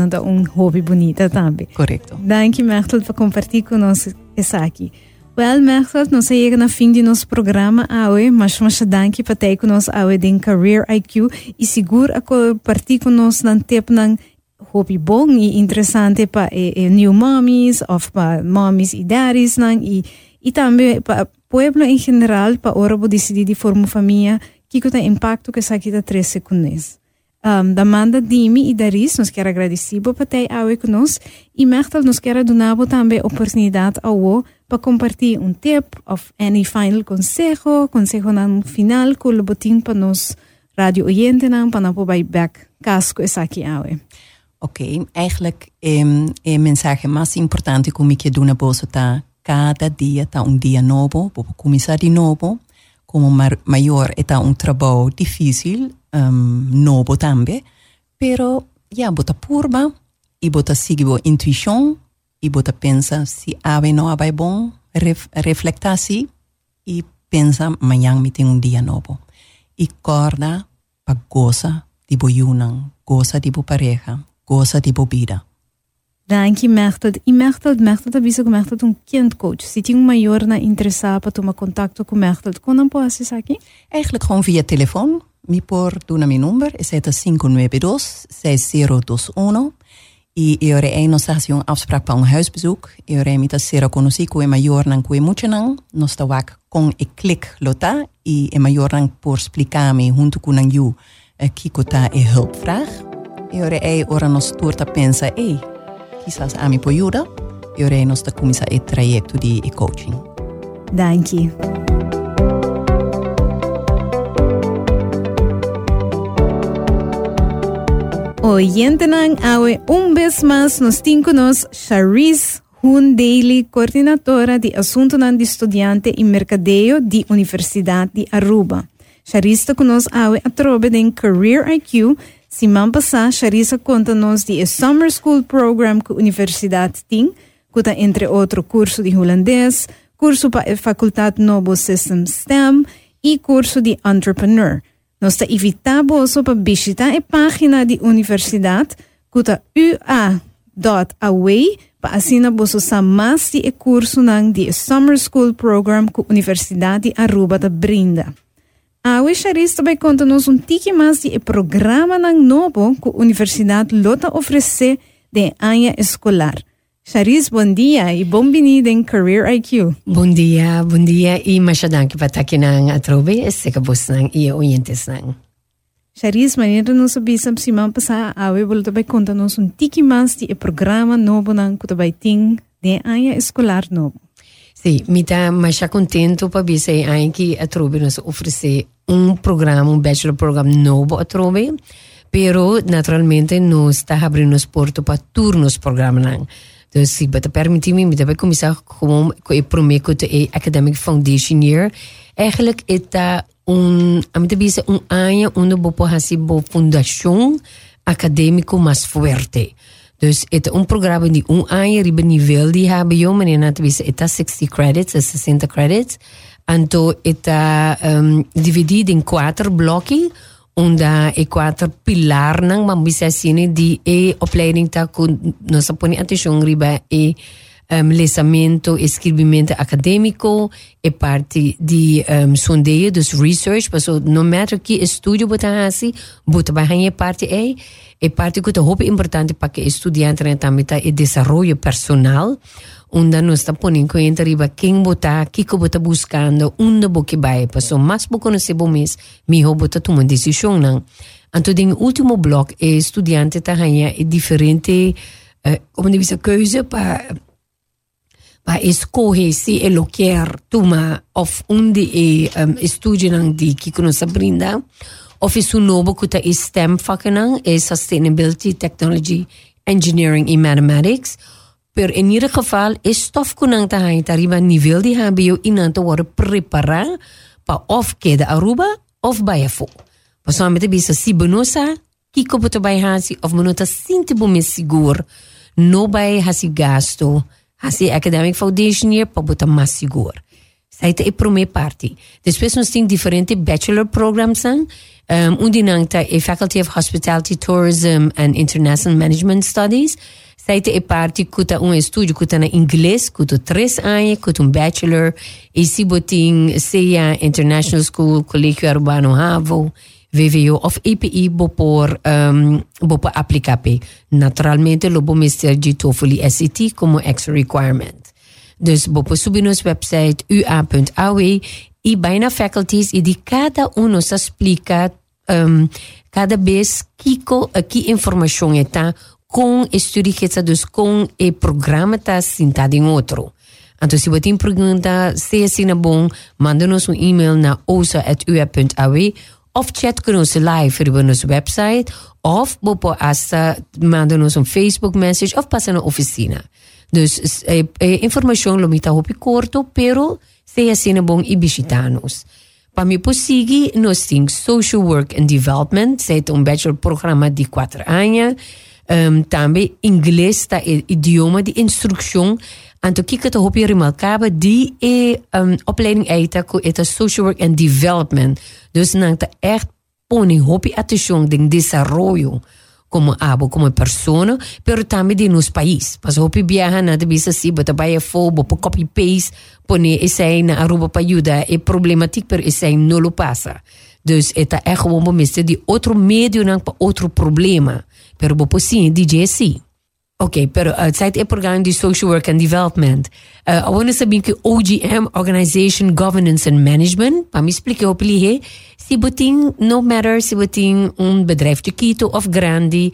da um hobby bonita também. correcto. Dank je Mechtel por compartilhar conosco essa aqui. Well, Mechtel, nós chegamos no fim de nosso programa hoje, mas mas dank por ter conosco hoje em Career IQ e seguro a compartilhar conosco num tempo num hobby bom e interessante para e, e new mommies of para mommies e daddies nang e e também para pueblo em geral para ora decidir de formar família que tem impacto que essa aqui três segundos. Um, da Manda Dimi e Daris, nos quer agradecer por ter aue conosco e Mechtel nos quer donar também a oportunidade ao para compartilhar um tip of any final consejo, consejo final, com o botim para nos radio oyente não para não poder back casco essa aqui aue. Ok, eigenlijk um, é mensagem mais importante que me que duna bolsa tá cada dia tá um dia novo, vou começar de novo. Como maior é tá um trabalho difícil, um, novo também, pero ja, bota purba e bota seguir a intuição e bota pensa se ave não ave bom, ref, reflectar-se e pensa amanhã me tem um dia novo. E corda pa goza de bo yunang, goza de pareja, goza de vida. Dank je Mechtel. E Mechtel, Mechtel avisa que Mechtel é um kind coach. Se tem um maior na para tomar contato com Mechtel, como não pode acessar aqui? Eigenlijk gewoon via telefoon. mi portuna mi number es 592-6021. Y eu rei nos een afspraak para un huisbezoek. Eu rei mita sera conosi e mayor jornan que mucho nan. Nos tawak con e klik lota. Eh, e e mayor jornan por splikami junto con an you. Kikota e hulpvraag. Eu rei ora nos turta pensa e. Quizás a mi poiuda. Eu rei nos ta kumisa e trajecto di e coaching. Dankie. Je. Oyente nang awe un vez más nos tinconos Charis Hun Daily, coordinadora de assunto nan de estudiante e mercadeo de Universidade de Aruba. Charista conosco awe a trobe den Career IQ. Si man passa, Charissa conta-nos de Summer School Program que a Universidade tem, que entre outro curso de holandês, curso para a Faculdade Novo System STEM e curso de Entrepreneur. Nós invitamos para visitar a página da universidade, que é ua.away, Pa asina boso sa mas di e curso di Summer School Program ku Universidade Aruba da brinda. A Charis também conta-nos um tique mais de programa novo que a Universidade Lota oferece de anha escolar. Charis, bom dia e bem-vindo em Career IQ. Bom dia, bom dia e masyadang kipataki ng atrobe, sekabos ng iya oyentes ng. Charis, maneira sabia se semana passada a we volta vai contar nos um tique mais de programa novo nang que vai ter de anha escolar novo. Sim, me está mais contento para ver se aí que a Trobe nos oferecer um programa, um bachelor program novo a Trobe, pero naturalmente nos está abrindo os portos para turnos programa não. Dus ik permitir me, daarbij kom ik gewoon, ik prometo de academic foundation hier. Eigenlijk is dat een, a mí te dice un año uno bopo bo fundación académico más fuerte. Dus het een programma die een año riben nivel die hebben meneer na te dice, het 60 credits, 60 credits. En to het um, ehm, dividid in quattro blokken. E quatro pilar nang mambisa sini di e opleiding ta kun nossa poni atenção riba e um, lesamento e escrevimento acadêmico e parte de um, sondeio dos research, passo no matter que estudo botar assim, bota vai parte é e parte que é muito importante para que estudante também tá e desenvolvimento personal onda no está poniendo en arriba quien bota, qué bota buscando, onda boque vai, pasó más poco no se este bomes, mi hijo bota toma decisión nan. Anto den último blok e eh, estudiante ta hanya e eh, diferente, eh, como de visa keuze pa, pa escoge si e lo quer tuma of undi e eh, um, em, estudie nan di ki kono sa brinda, of is un nobo kuta e STEM fakken nan, e sustainability, technology, engineering e mathematics, Per in ieder geval is stof kunang tahan tarima ni wil di HBO inan to wore prepara pa of ke de Aruba of bayafo. Pasal mete bisa si benosa kiko puto of menota sinti bumi sigur no bay hasi gasto hasi academic foundation year pa buta mas sigur. Saita e prome party. Después nos ting diferente bachelor programs an um, undinangta e eh, faculty of hospitality tourism and international management studies. É a parte tem um estudo tem em inglês, tem três anos, tem um bachelor. E se botem CEA International School, Colégio Urbano Havo, VVO of API bo por um, bo por aplicar Naturalmente, lo bo mister de TOEFL e como extra requirement. Dus bo por subir nos website ua.aw e bijna faculties e de cada um se explica um, cada vez que, que informação está com estudiantes dus com o programa está sentado em outro. Então, se você tem pergunta, se é assim bom, manda-nos um e-mail na ousa.ua.aw of chat ons live via onze website of bopo asta manda nos een Facebook message of passa na oficina. Dus eh, eh, informação lo mita hopi corto, pero se assim bom e visitanos. Para me possigi, nós temos Social Work and Development, é um bachelor programa de quatro anos. Um, também inglês, tá, idioma de instrução Anto kika te hopi remarkaba die e um, opleiding eita ko eta social work and development. Dus nang te echt poni hopi atención de desarrollo como abo, como persona, pero também de nos país. Pas hopi viaja na de bisa si, bota baya fo, bopo copy paste, pone isay na aruba pa ayuda, e problematiek per isay no lo passa. Dus eta é gewoon bemiste de outro meio nang pa outro problema. Pero bopo sim, DJ sim. Ok, pero programa de Social Work and Development. Uh, I want to OGM, Organization, Governance and Management, para me explicar o que se botin, no matter se botin um bedrijf chiquito of grande,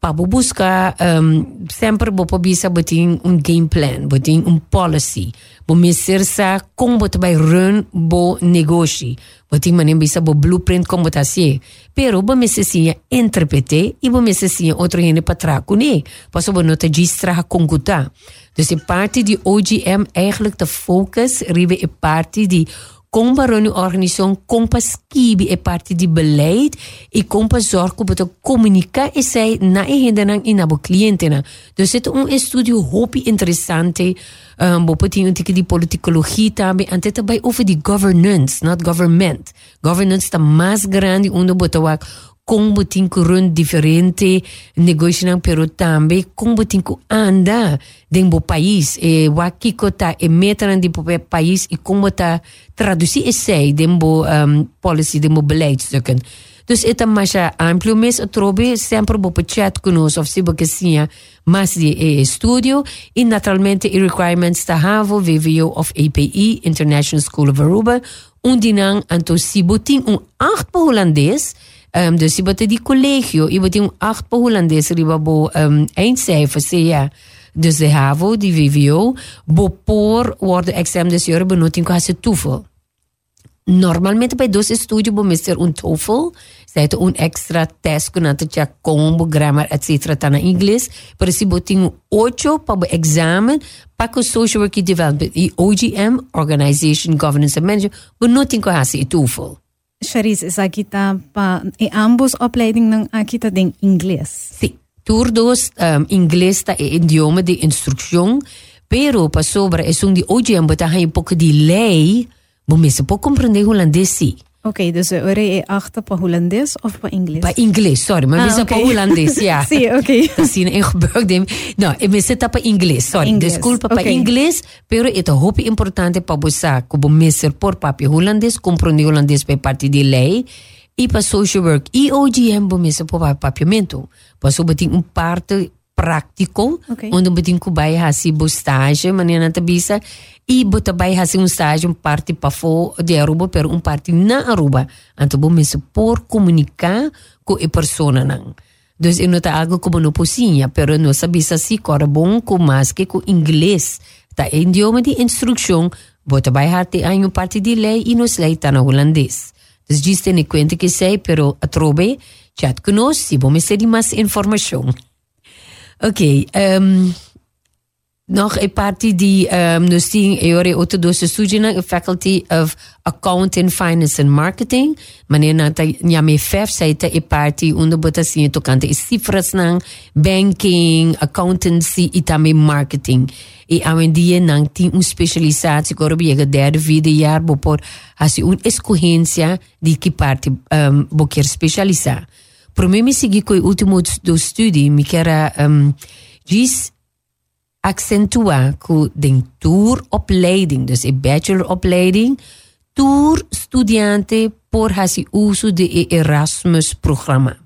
Pabo busca um, sempre bo pobisa botin un game plan, botin un policy. Bo meser sa kong bot bay run bo negoci. Botin manen bisa bo blueprint kong bot asye. Pero bo meser sinya interprete i bo meser sinya otro hene patraku ne. Paso bo nota gistra ha konguta. Dus een party die OGM eigenlijk te focus rive een parte die Compa een organisatie, compa skibi e parte di beleid e compa zorgo para comunicar e sei na e hinderang in abo clientena. Dus het un estudio hopi interessante um, bo pati un tiki di politicologie tabi ante tabai over di governance, not government. Governance ta mas grande undo botawak como tem que run diferente negócio pero também como tem que andar dentro do país. E o que tá e meter dentro do país e como tá traduzir esse dentro do um, policy dentro do beleid Dus het is amplo, mas eu trouxe sempre vou chat conosco, se você sim, mas de eh, e naturalmente e requirements da HAVO, VVO of API, International School of Aruba, onde não, então se você um para holandês, Um, dus je bent die collegio, ehm, je bent die acht per Hollandees, ribabo um, eindcijfers, ja. Dus de HAVO, die VVO, bopoor de examen dus jaren benoting als ze toeval. Normalmente bij deze studie bij Mr. Untoffel, zij een extra test kunnen checken, combo, grammar, et cetera, dan in Engels. Precies, ocho, 8 per examen, pakken social work development, OGM, Organization Governance and Management, benoting als ze toeval. Charisse, es agita pa e ambos opleiding ng agita ding Ingles. Sí. Turdos um, Ingles ta e idioma de instrucción, pero pa sobra es un di oye en bataja un poco de ley, bo me po comprender holandés sí. Oké, dus ore e achter pa Hollandees of pa Engels? Pa Engels, sorry, maar we zijn pa Hollandees, ja. Sim, oké. Dat is in gebeurd. No, we zitten pa Engels, sorry. Inglês. Desculpa pa Okay. Engels, pero é hopi importante pa você, como messer por papi holandês, compreender holandês pa parte de lei, e pa social work, e OGM, bo messer por papiamento. Pa so beting um parte prático, Ok. onde beting ko bay hasi bo stage, maneira na tabisa, e bota bay hasi um stage, um parte pa fo de Aruba, pero um parte na Aruba. Anto bo messer por comunicar com a persona nang. Dus eu não tá algo como no pocinha, pero não sabia se cora bom com mais que com inglês. Tá idioma de instrução, bota vai harte a uma parte de lei e nos lei tá na holandês. Dus diz tem conta que sei, pero a trobe, chat conosco, se bom me ser mais informação. Oké, okay, nog een partij die um, dus die eore auto sujina faculty of accounting finance and marketing. Mane na ta nyame fef saita e party undo bota sin to kante cifras nang banking accountancy itame marketing. E awen die nang ti un specialisatie korbi e derde vierde jaar bopor hasi un escogencia di ki party um, ehm, boker specialisa mim me seguir com o último do estudo, me quer um, diz accentuar que den touropleiding, dus een bacheloropleiding, tour estudante por hasi uso de Erasmus programma.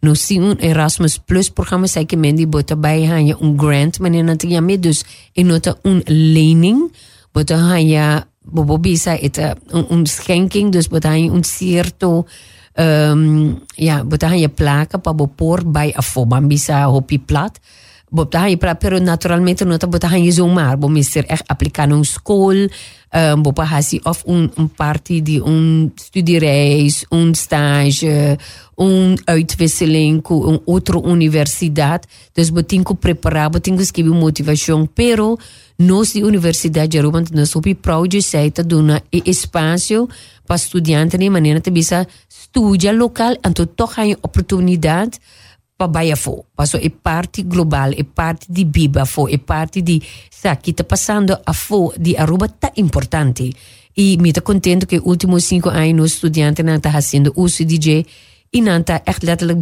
No sim un Erasmus Plus programma sei que mendi bota bij hanya un grant meneer na tinha me dus e nota un lening bota hanya bobo bisa eta un, un schenking dus bota hanya un certo Ehm, um, ya butahan ya plaka pabopor by afo bambisa hopi plat. Bob je pra pero naturalmente não tá botar aí zoomar, bom mister echt aplicar num school, um, bob hasi of um, um parte de um studiereis, um stage, um uitwisseling com um outra universidade, dus botin que preparar, botin que escrever motivação, pero nós de universidade de Aruba, nós soube proud sei tá dona e espaço para estudante de maneira que bisa estudia local, então toch aí oportunidade pa baya fo. Paso e parte global, e parte di biba fo, e parte di sa que tá passando a fo di Aruba tá importante. E me tá contento que últimos cinco anos estudante não tá fazendo uso de DJ e não tá echt letterlijk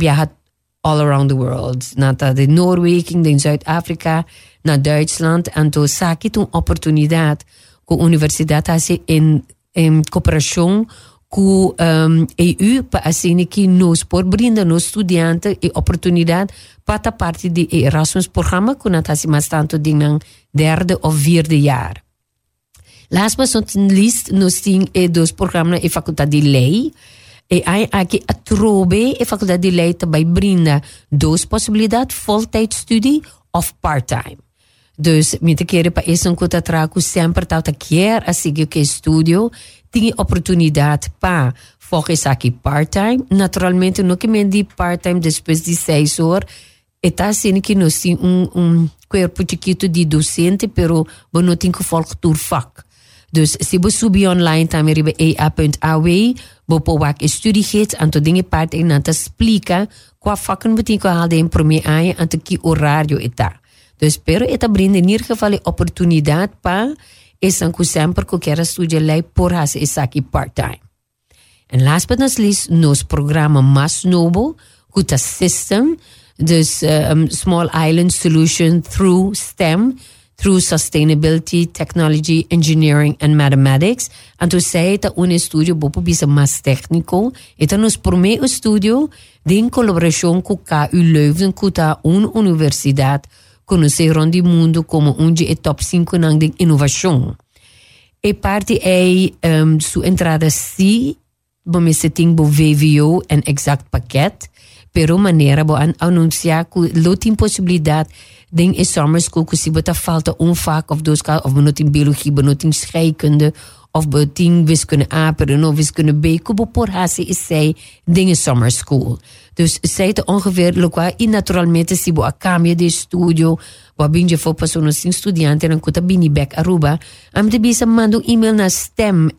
all around the world. Não tá de Noorwegen, de Zuid-Afrika, naar Duitsland. En toen zag ik een opportunidade com a universidade assim, em, em cooperação com um, EU para assim que nos por brinda nos estudantes e oportunidade para estar parte do Erasmus programa que nós estamos tanto de um derde ou vierde jaar. Last but not least, nós temos eh, dois programas e faculdade de lei. E aí aqui a trobe e faculdade de lei também brinda duas possibilidades, full-time study of part-time. Dus met keren pa is een kota traku sempre tauta quer a seguir que estudio tinha oportunidade para focar aqui part-time. Naturalmente, no que me part-time depois de seis horas, está sendo que nós temos um, um corpo chiquito de docente, pero não tem que volgen door vak. Dus se você subir online também riba ea.aw, bo po wak studiegids, en to dingen part en aan te explica qua vakken betekent haalde in premier aan en te que horário está. Dus pero eta brinda in ieder geval oportunidade para es ancusan je quiera estudiar studie por hacer es part-time. En last but not least, nos programma Mas Noble, goed system, dus eh, um, Small Island Solution through STEM, through sustainability, technology, engineering and mathematics. En toen zei het un estudio bopo bisa más técnico. Eta nos primer estudio de in colaboración con KU Leuven, con un universidad. Conheceram do mundo como um de top 5 de inovação. E parte é um, sua entrada sim, bom, se tem bo VVO en exact paquete, pero maneira bo an anunciar que lo tem possibilidade de in summer school que se bota falta um vak of dois of we not in biologie, we not in scheikunde of we ting wiskunde A, pero no wiskunde B, que bo por hasi is zij dingen summer school. Dus zij te ongeveer qua e naturalmente si bo a cambio de studio, binge fo pasono sin studiante nan kuta bini back Aruba, am de bisa mando e-mail na stem@ua.aw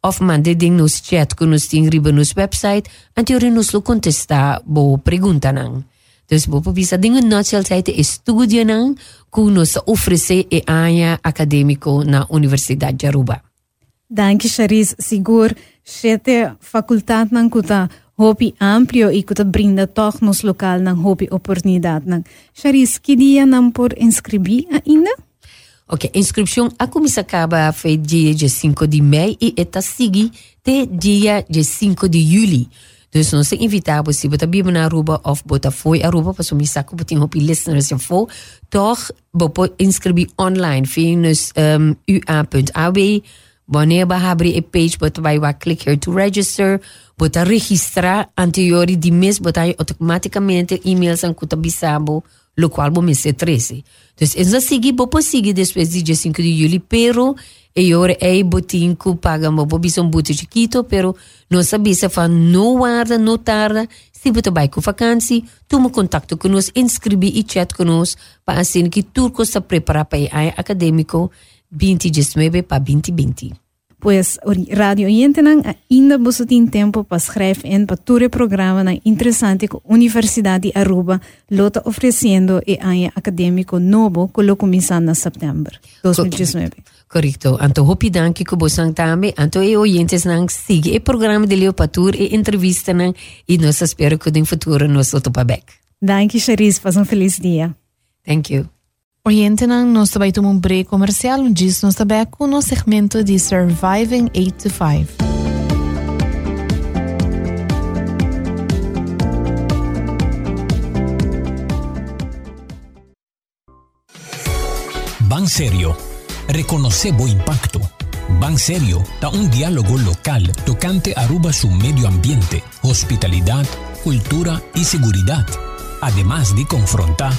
of mande ding nos chat kun nos ting riba website en teori nos lo contesta bo pergunta nang. Dus bo bisa ding een nutshell tijd estudio nang nos oferecer e aya acadêmico na Universidade de Aruba. Danke, Charis. Sigur, sete facultad nang kuta hopi amplio e kuta brinda toch nos local nang hopi oportunidade nang. Charis, que dia nang por inscrever ainda? Ok, inscrição a começa acaba foi dia de 5 de maio e está seguir até dia de 5 de julho. Dus nós invitamos se você vive na Aruba ou você foi Aruba sumir saco para ter hopi listeners se for, toch você inscrever online. Via nos um, ua.aw Wanneer hebben een page, but wij wa click here to register, bota registrar anteriori di mes, bota automaticamente e-mails aan kuta bisabo, lo qual bo mese 13. Dus in za sigi, bo po sigi después di 5 de julho, pero e ora é botinco paga mo bo bison buto chiquito, pero não sabia se fa no guarda, no tarda, se bota vai com vakantie, toma contato com nós, inscrevi e chat com nós, para assim que turco está preparado para a acadêmico 2019 para 2020. Pues radio oyente nang ainda você tem tempo para escrever em para todo programa nang interessante que a Universidade de Aruba lota oferecendo e ano acadêmico novo que lo começando em setembro 2019. Correcto. Anto hopi danki ko bosang tame, anto e oyentes nang sigue e programa de Leopatur e entrevista nang e nós espero que no futuro nos otopabek. Danke, Charis. Faz um feliz dia. Thank you. Oriente nang nós também tomamos um break comercial, um diz nós também com no segmento de Surviving 8 to 5. Ban Serio. Reconoce bo impacto. Ban Serio da un diálogo local tocante Aruba su medio ambiente, hospitalidad, cultura y seguridad. Además de confrontar,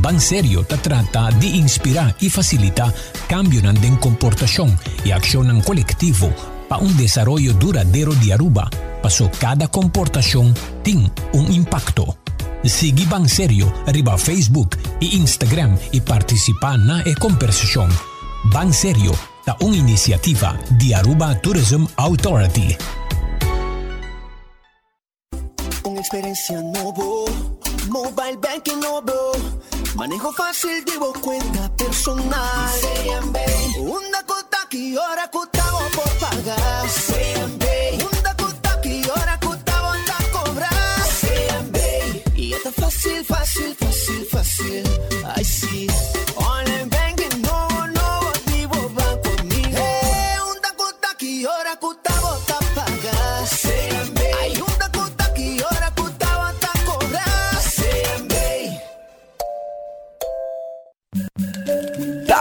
Ban Serio trata de inspirar y facilitar cambio en comportación y acción colectivo para un desarrollo duradero de Aruba, paso cada comportación tiene un impacto. Sigue Ban Serio arriba Facebook e Instagram y participa na e conversación. Ban Serio da una iniciativa de Aruba Tourism Authority. Una experiencia nuevo, mobile banking nuevo. Manejo fácil, llevo cuenta personal. Una cuota que ahora costaba por pagar. Una cuota que ahora costaba a cobrar. Y está fácil, fácil, fácil, fácil. Ay, sí.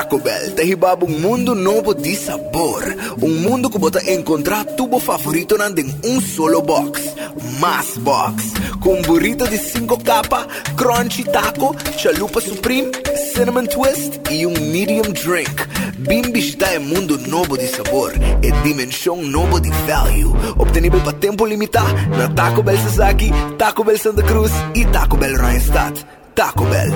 Taco Bell te hibaba un mundo nuevo de sabor. Un mundo que bota encontrar tu favorito en un solo box. Más box. Con burrito de 5 capas, crunchy taco, chalupa supreme, cinnamon twist y un medium drink. Bimbi está en mundo nuevo de sabor. E dimensão nuevo de value. Obtenível para tempo limitado na Taco Bell Sasaki, Taco Bell Santa Cruz e Taco Bell Randstad. Taco Bell,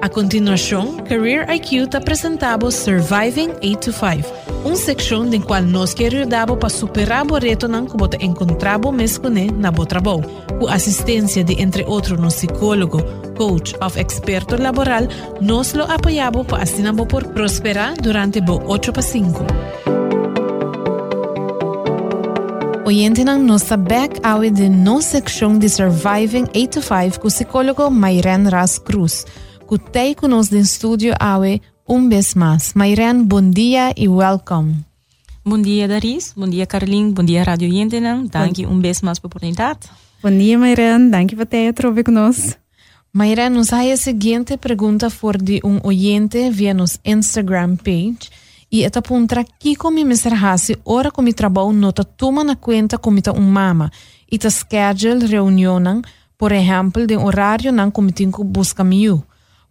A continuación, Career IQ te presentamos Surviving 8 to 5, un sección en cual nos quiere ayudar para superar los retos que te encontramos mismo en tu trabajo, con asistencia de entre otros un psicólogo, coach o experto laboral, nos lo apoyamos para así por prosperar durante los 8 para 5. Ng nossa back awe de no section de Surviving 8 to 5 com o psicólogo Mayren Ras Cruz. Kutei conosco no estúdio awe um vez mais. Mayren, bom dia e welcome. Bom dia, Daris. Bom dia, Carolina. Bom dia, Rádio Yentenang. Dank um vez mais pela oportunidade. Bom dia, Mayren. Dank por ter trove conosco. Mayren, nos há a seguinte pergunta for de um oyente via nos Instagram page. E está por um traquico me miserhasse, ora com mi trabalho nota toma na conta como está um mama. E está schedule reunião, por exemplo, de horário não como tem que busca miu.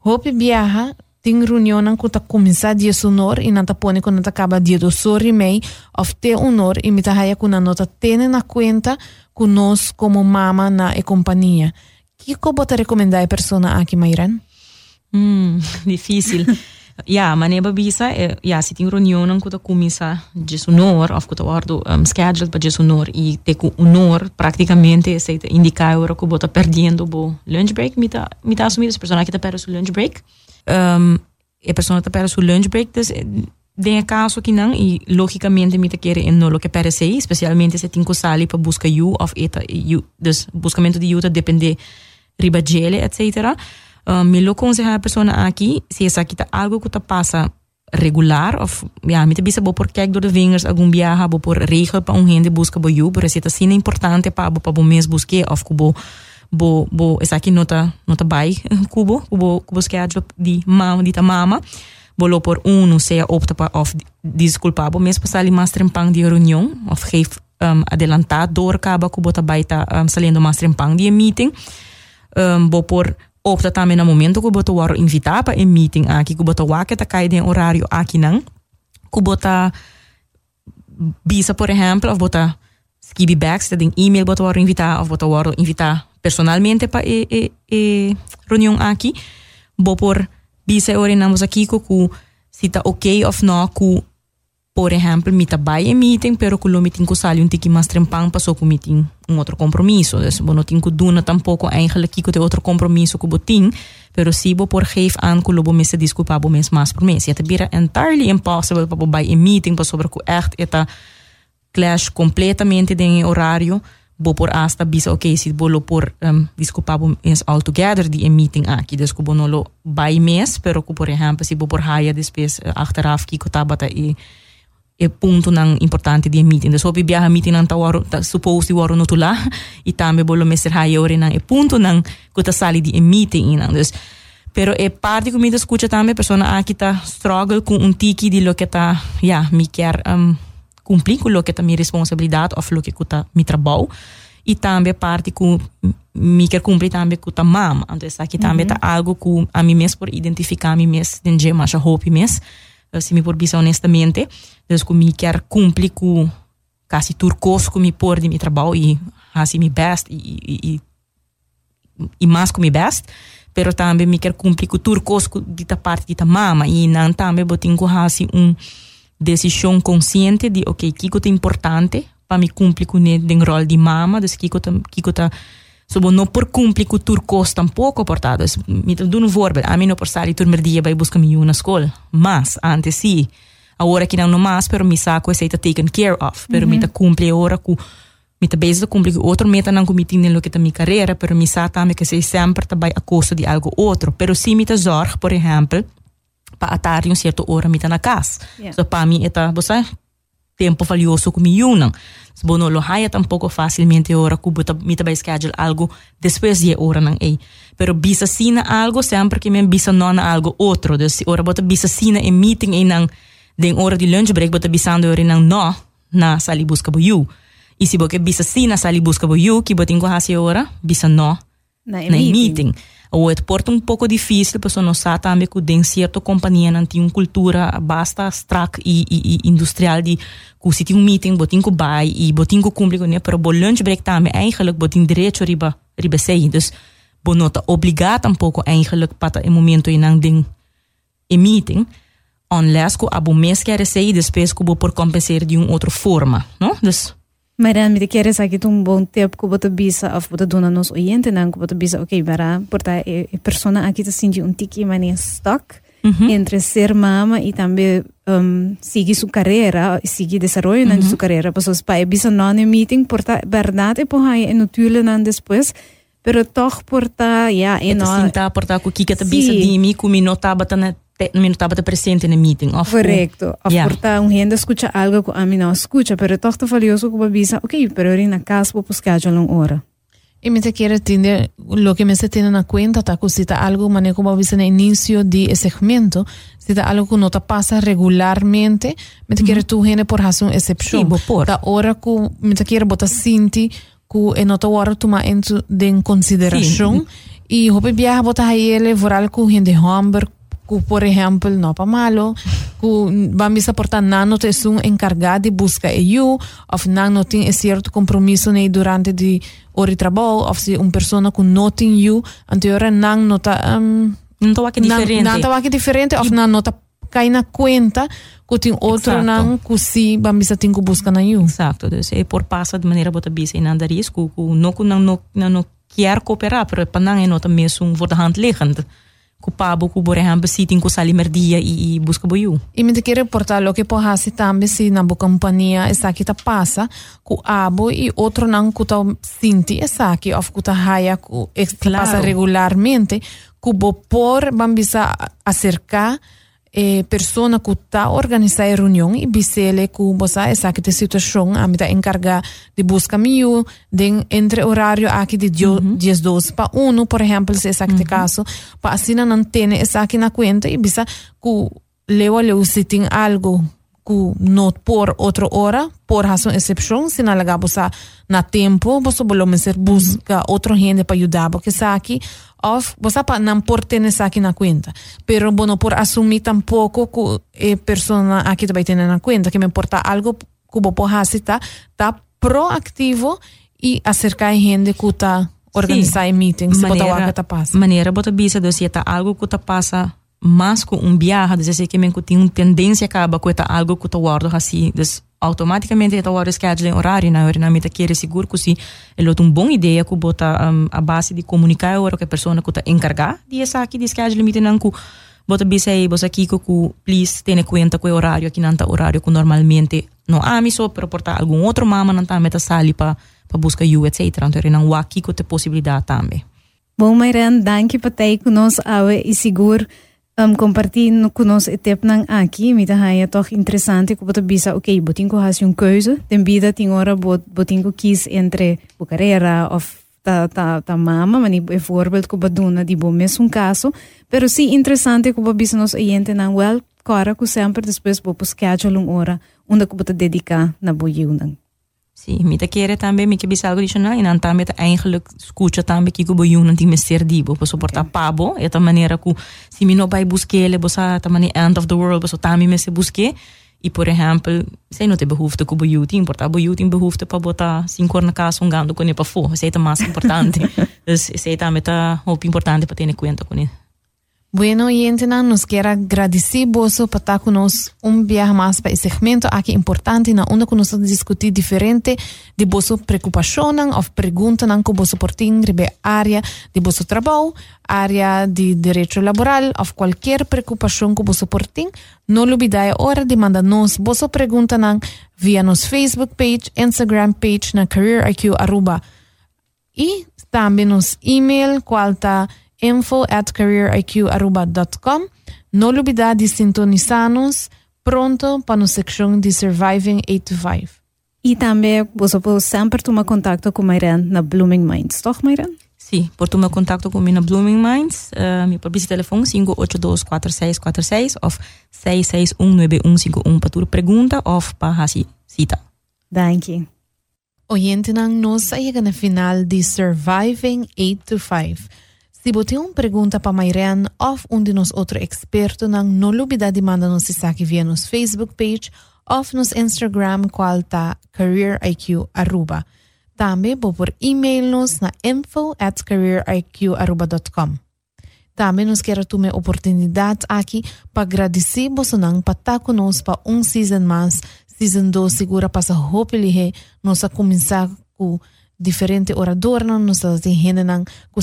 Hope viaja, tem reunião não que está começar dia sonor e não está pone quando está acaba dia do sol e meio, of te honor e me está haia com a nota tene na conta conosco como mama na e companhia. Que que você recomendar a pessoa aqui, Mayran? Mm, *laughs* difícil. Ja, maar nee, bisa, ja, si ting reunião kuta kumisa jesunor, of kuta wardo um, scheduled pa jesunor, e te ku unor, praticamente, se te indica ora ku bota perdendo bo lunch break, mita, mita assumir, se persona que ta perde su lunch break, um, e persona ta perde su lunch break, dus tem caso que não, e logicamente me quer em no lo que parece, especialmente se tinko sali para busca you, of eta, you, dus buscamento de you, depende riba gele, etc., uh, me lo aconseja a pessoa aqui se essa aqui tá algo que tá passa regular of ja me te bisa bo por kijk door de vingers algum viaja bo por regel pa um gente busca bo you por essa tá sina importante pa bo pa bo mes busque of kubo bo bo essa aqui nota nota bai *laughs* kubo kubo kubo schedule di mama di ta mama bolo por uno sea opta pa of desculpa bo mes passar ali mais trempang di reunião of geef um, adelantado door kaba kubo ta bai ta um, saliendo mais trempang di meeting um, bo por opta também no momento que boto waro invitar para em meeting aqui que boto wake ta cai de horário aqui não que bota bisa por exemplo ou bota skibi bags tem e-mail boto waro invitar ou boto waro invitar personalmente para e, e, reunião aqui bo por bisa ora namos aqui que se tá ok ou não que por ejemplo, mi trabajo meeting, pero con lo meeting que sale un tiki más trempan pasó con meeting un otro compromiso. Entonces, bueno, tengo duna tampoco, eigenlijk, que de otro compromiso que botín, pero si bo por geef aan, con lo bo mesa disculpa, bo mes más por mes. Y te entirely impossible para bo bij een meeting, para sobre que echt esta clash completamente de horario, bo por hasta bisa, ok, si bo lo por, em, um, disculpa, bo es all together die meeting aquí. Dus que bo no lo bij mes, pero que por ejemplo, si bo por haya después, eh, achteraf, kiko tabata y e punto nang importante di meeting. Dus hopi biyaha meeting nang tawaro, ta, suppose di waro nutula, itambe bolo meser hayo rin nang e punto nang kuta sali di meeting inang. Dus, pero e parte ko mito escucha tambe persona aqui ta struggle com un tiki di lo que ta, ja, mi quer um, cumprir com lo que ta mi responsabilidade of lo que kuta mi trabalho. E também parte com mi quer cumprir também com a mama. Então, aqui também tá algo que a mim mesmo por identificar a mim mesmo, de mais a hope mesmo. Se me por bisa honestamente. Dus com me quer cumprir com quase turcos com me por de meu trabalho e assim me best e, e, e, e mais com me best. Pero também me quer cumprir com turcos de ta parte de ta mama e não também botin com assim um decisão consciente de ok, que é importante para me cumprir com o rol de mama, dus que que tá Sobo no por cumprir com turcos tampouco, portanto, me dou um voorbeeld. A mim não por sair turmer dia vai buscar me na escola, mas antes sim. Agora que não mais, pero me saco é taken care of, pero -hmm. me tá cumpre agora com me tá cumprir com outro meta não comitim no que tá minha carreira, pero me sabe também que sei sempre tá vai a custo de algo outro, pero sim me tá zorg, por exemplo, para atar um certo hora me tá na casa. Yeah. So para mim é tá, você tempo valioso com me unam. Bono lo haya tampoco facilmente ora kubo ta mita by schedule algo después de ora nang ei. Pero bisa sina algo sempre que me bisa non algo outro. Dus ora bota bisa sina em meeting e nang den ora di lunch break bota bisando ora nang no na sali busca bo you. E se boke bisa sina sali busca bo you, que botingo hasi ora, bisa no na, na meeting. meeting. O het porta um pouco difícil, porque não sabe também que tem certa companhia não tem uma cultura basta strak e, e, e industrial de que se tem um meeting, botin que vai e botin que cumpre né, pero o lunch break também eigenlijk botin direito riba riba sei, dus bonota obrigado um pouco eigenlijk para o momento em não tem meeting. unless ku abu mes quer sair depois ku por compensar de uma outra forma, não? Dus Maar dan me queres aqui um bom tempo que bota bisa of bota dona nos oyente não que bota bisa ok para porta e, e persona aqui tá senti um tiki mania stock entre ser mama e também um, seguir sua carreira seguir desenvolvimento mm -hmm. de sua carreira pessoas para bisa não é meeting porta verdade por aí é natuurlijk não depois pero toch porta ja e não sinta porta ku kika ta bisa di mi ku mi mi notaba ta presente no meeting of Correcto. Of Yeah. porta un gente escucha algo que a mí no escucha, pero toch te valioso ok, pero ahora na casa vou schedule uma hora. Y me te quiere entender lo que me se tiene en cuenta, que si algo manejo como en el inicio de segmento, si ta algo que no te pasa regularmente, me te quiere tu gente por razón excepción. Sí, por. Ta hora que me te quiere botar sinti que en otra hora toma en, en consideración. Y hope viaja ku gente hamburg, ku por ejemplo, no pa malo, ku vamos a portar nano te un encargado de buscar eu, of nano tem é certo compromisso nei durante de ori trabalho, of se un persona ku no tem eu, anterior nang nota um, não tô aqui diferente. Não estava aqui diferente, of na nota cai na conta que tem outro não que se vamos a ter que buscar na eu. Exato, dus é por passa de maneira bota bisa e nada risco, ku no ku não não no quer cooperar, para não é nota mesmo voor de hand liggend. Ku pabo ku exemplo sitting ku sali merdia e, e busca boiu. E me quero reportar lo que porrasi também se na boa companhia essa aqui tá passa com abo e outro não que tá sinti essa aqui of que tá raia que Claro. passa regularmente que bo por bambisa acercar eh, persona que está organizando reunión y bisele que vos a esa que situación a mitad encarga de buscar mío de entre horario aquí de 10 uh -huh. 12 para 1 por ejemplo si es este caso para así no tiene esa na cuenta y bisa que leo leo si algo que não por outra hora por excepção se não legal você na tempo você pode ser busca outra gente para ajudar porque aqui of você para não por ter essa aqui na conta pero bueno por assumir tampouco que a persona aqui vai ter na conta que me importa algo que você pode tá tá proativo e acercar a gente que tá organizar meetings se botar o que tá passa maneira bota bisa je tá algo que tá passa mas com um viaje, dus é que men tem uma tendência acaba com algo que tá guardo assim, dus automaticamente tá guardo schedule horário na hora na meta querer seguro que se ele tem uma boa ideia que bota um, a base de comunicar a hora que a pessoa que tá encargar de essa aqui de schedule meeting não que bota bisa aí, bota aqui que please tenha conta com o horário aqui não tá horário que normalmente não há só pero portar algum outro mama não tá meta sali para para buscar you etc. Então não há aqui que tem possibilidade também. Bom, Mairan, danke para ter conosco e seguro um, compartilhar conosco e tempo nang aqui, dá é toch interessante que bota bisa, ok, botinho has um keuze, tem vida tem hora bot botinho quis entre o carreira of ta ta ta mama, mas é voorbeeld que baduna di bom mesmo caso, pero sim interessante que bisa nos oyente nang well, cara que sempre depois bo schedule uma hora onde que bota dedicar na boiu nang. Sim, mita kere tambe mi ke bisalgo di chana inan tambe ta eigenlijk skucha tambe ki ku boyun ti mister dibo po soporta okay. pabo e manera ku si mi no bai buskele bosa ta mani end of the world boso tami me se buske e por exemplo sei não tem behoefte ku boyuti importa boyuti behoefte pa bota cinco na casa um gando com pa fo sei ta mais importante. Sei ta meta hop importante pa tene cuenta com isso Bueno, gente, nos quero agradecer você por estar conosco um viaje mais para esse segmento aqui importante, na onde nós discutir diferente de vossa preocupação ou pergunta que você por tem sobre área de vosso trabalho, área de direito laboral ou qualquer preocupação que você por tem. Não olvide a hora de mandar nos vossa pergunta via nos Facebook page, Instagram page na Career IQ Aruba e também nos e-mail qual está info at careeriqaruba.com. Não olvide de sintonizar-nos pronto para a seção de Surviving 8 to 5. E também você pode sempre tomar contato com Mairan na Blooming Minds, toch Mairan? Sim, por tomar contato com na Blooming Minds, uh, meu próprio telefone 5824646 ou 6619151 para tua pergunta ou para a cita. Danke. Oyente nang nos chega na final de Surviving 8 to 5. Se você uma pergunta para Mairen ou um de nós outro experto, nang não olvide de mandar nos saque via nos Facebook page ou nos Instagram qual tá Career IQ Aruba. Também vou por e-mail nos na info at careeriqaruba.com. Também nos quero tomar oportunidade aqui para agradecer você não para estar conosco para um season mais. Season 2 segura passa nós a começar com diferente orador nan nos das de gente nan ku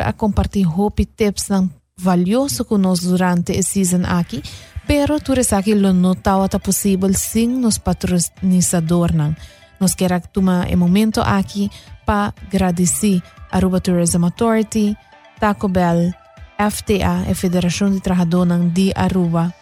a compartir hope tips nan valioso con nos durante el season aquí pero tu aquí lo notaba posible sin nos patrocinador nan nos quiera toma el momento aquí pa agradecer Aruba Tourism Authority Taco Bell FTA e Federación de Trabajadores de Aruba.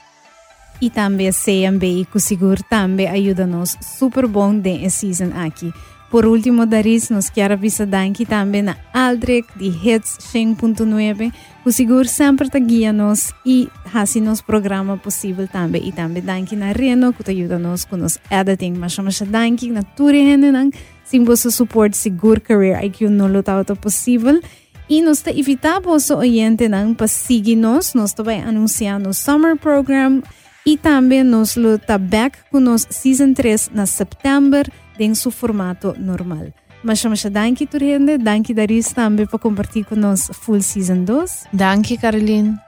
Y también CMB y Cusigur también ayúdanos super bon de season aquí. Por último, Daris, nos quero avisar danke também na Aldrich de Hits 100.9, o sempre te guia nos e assim nos programa possível também. E também danke na Reno, que ajuda nos com nos editing. Mas chama danke na Ture Henenang, sem você suporte seguro career IQ não lutava possível. E nós te evitamos o oyente não para seguir-nos, nós também anunciando o Summer Program e também nos luta back com nos Season 3 na setembro em seu formato normal. Mas chama danke Turende, danke Daris também para compartilhar com nós full season 2. Danke Caroline.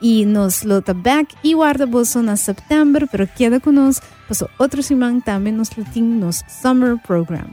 E nos luta back e guarda bolso na setembro, pero queda conosco, para outro semana também nos lutim nos summer program.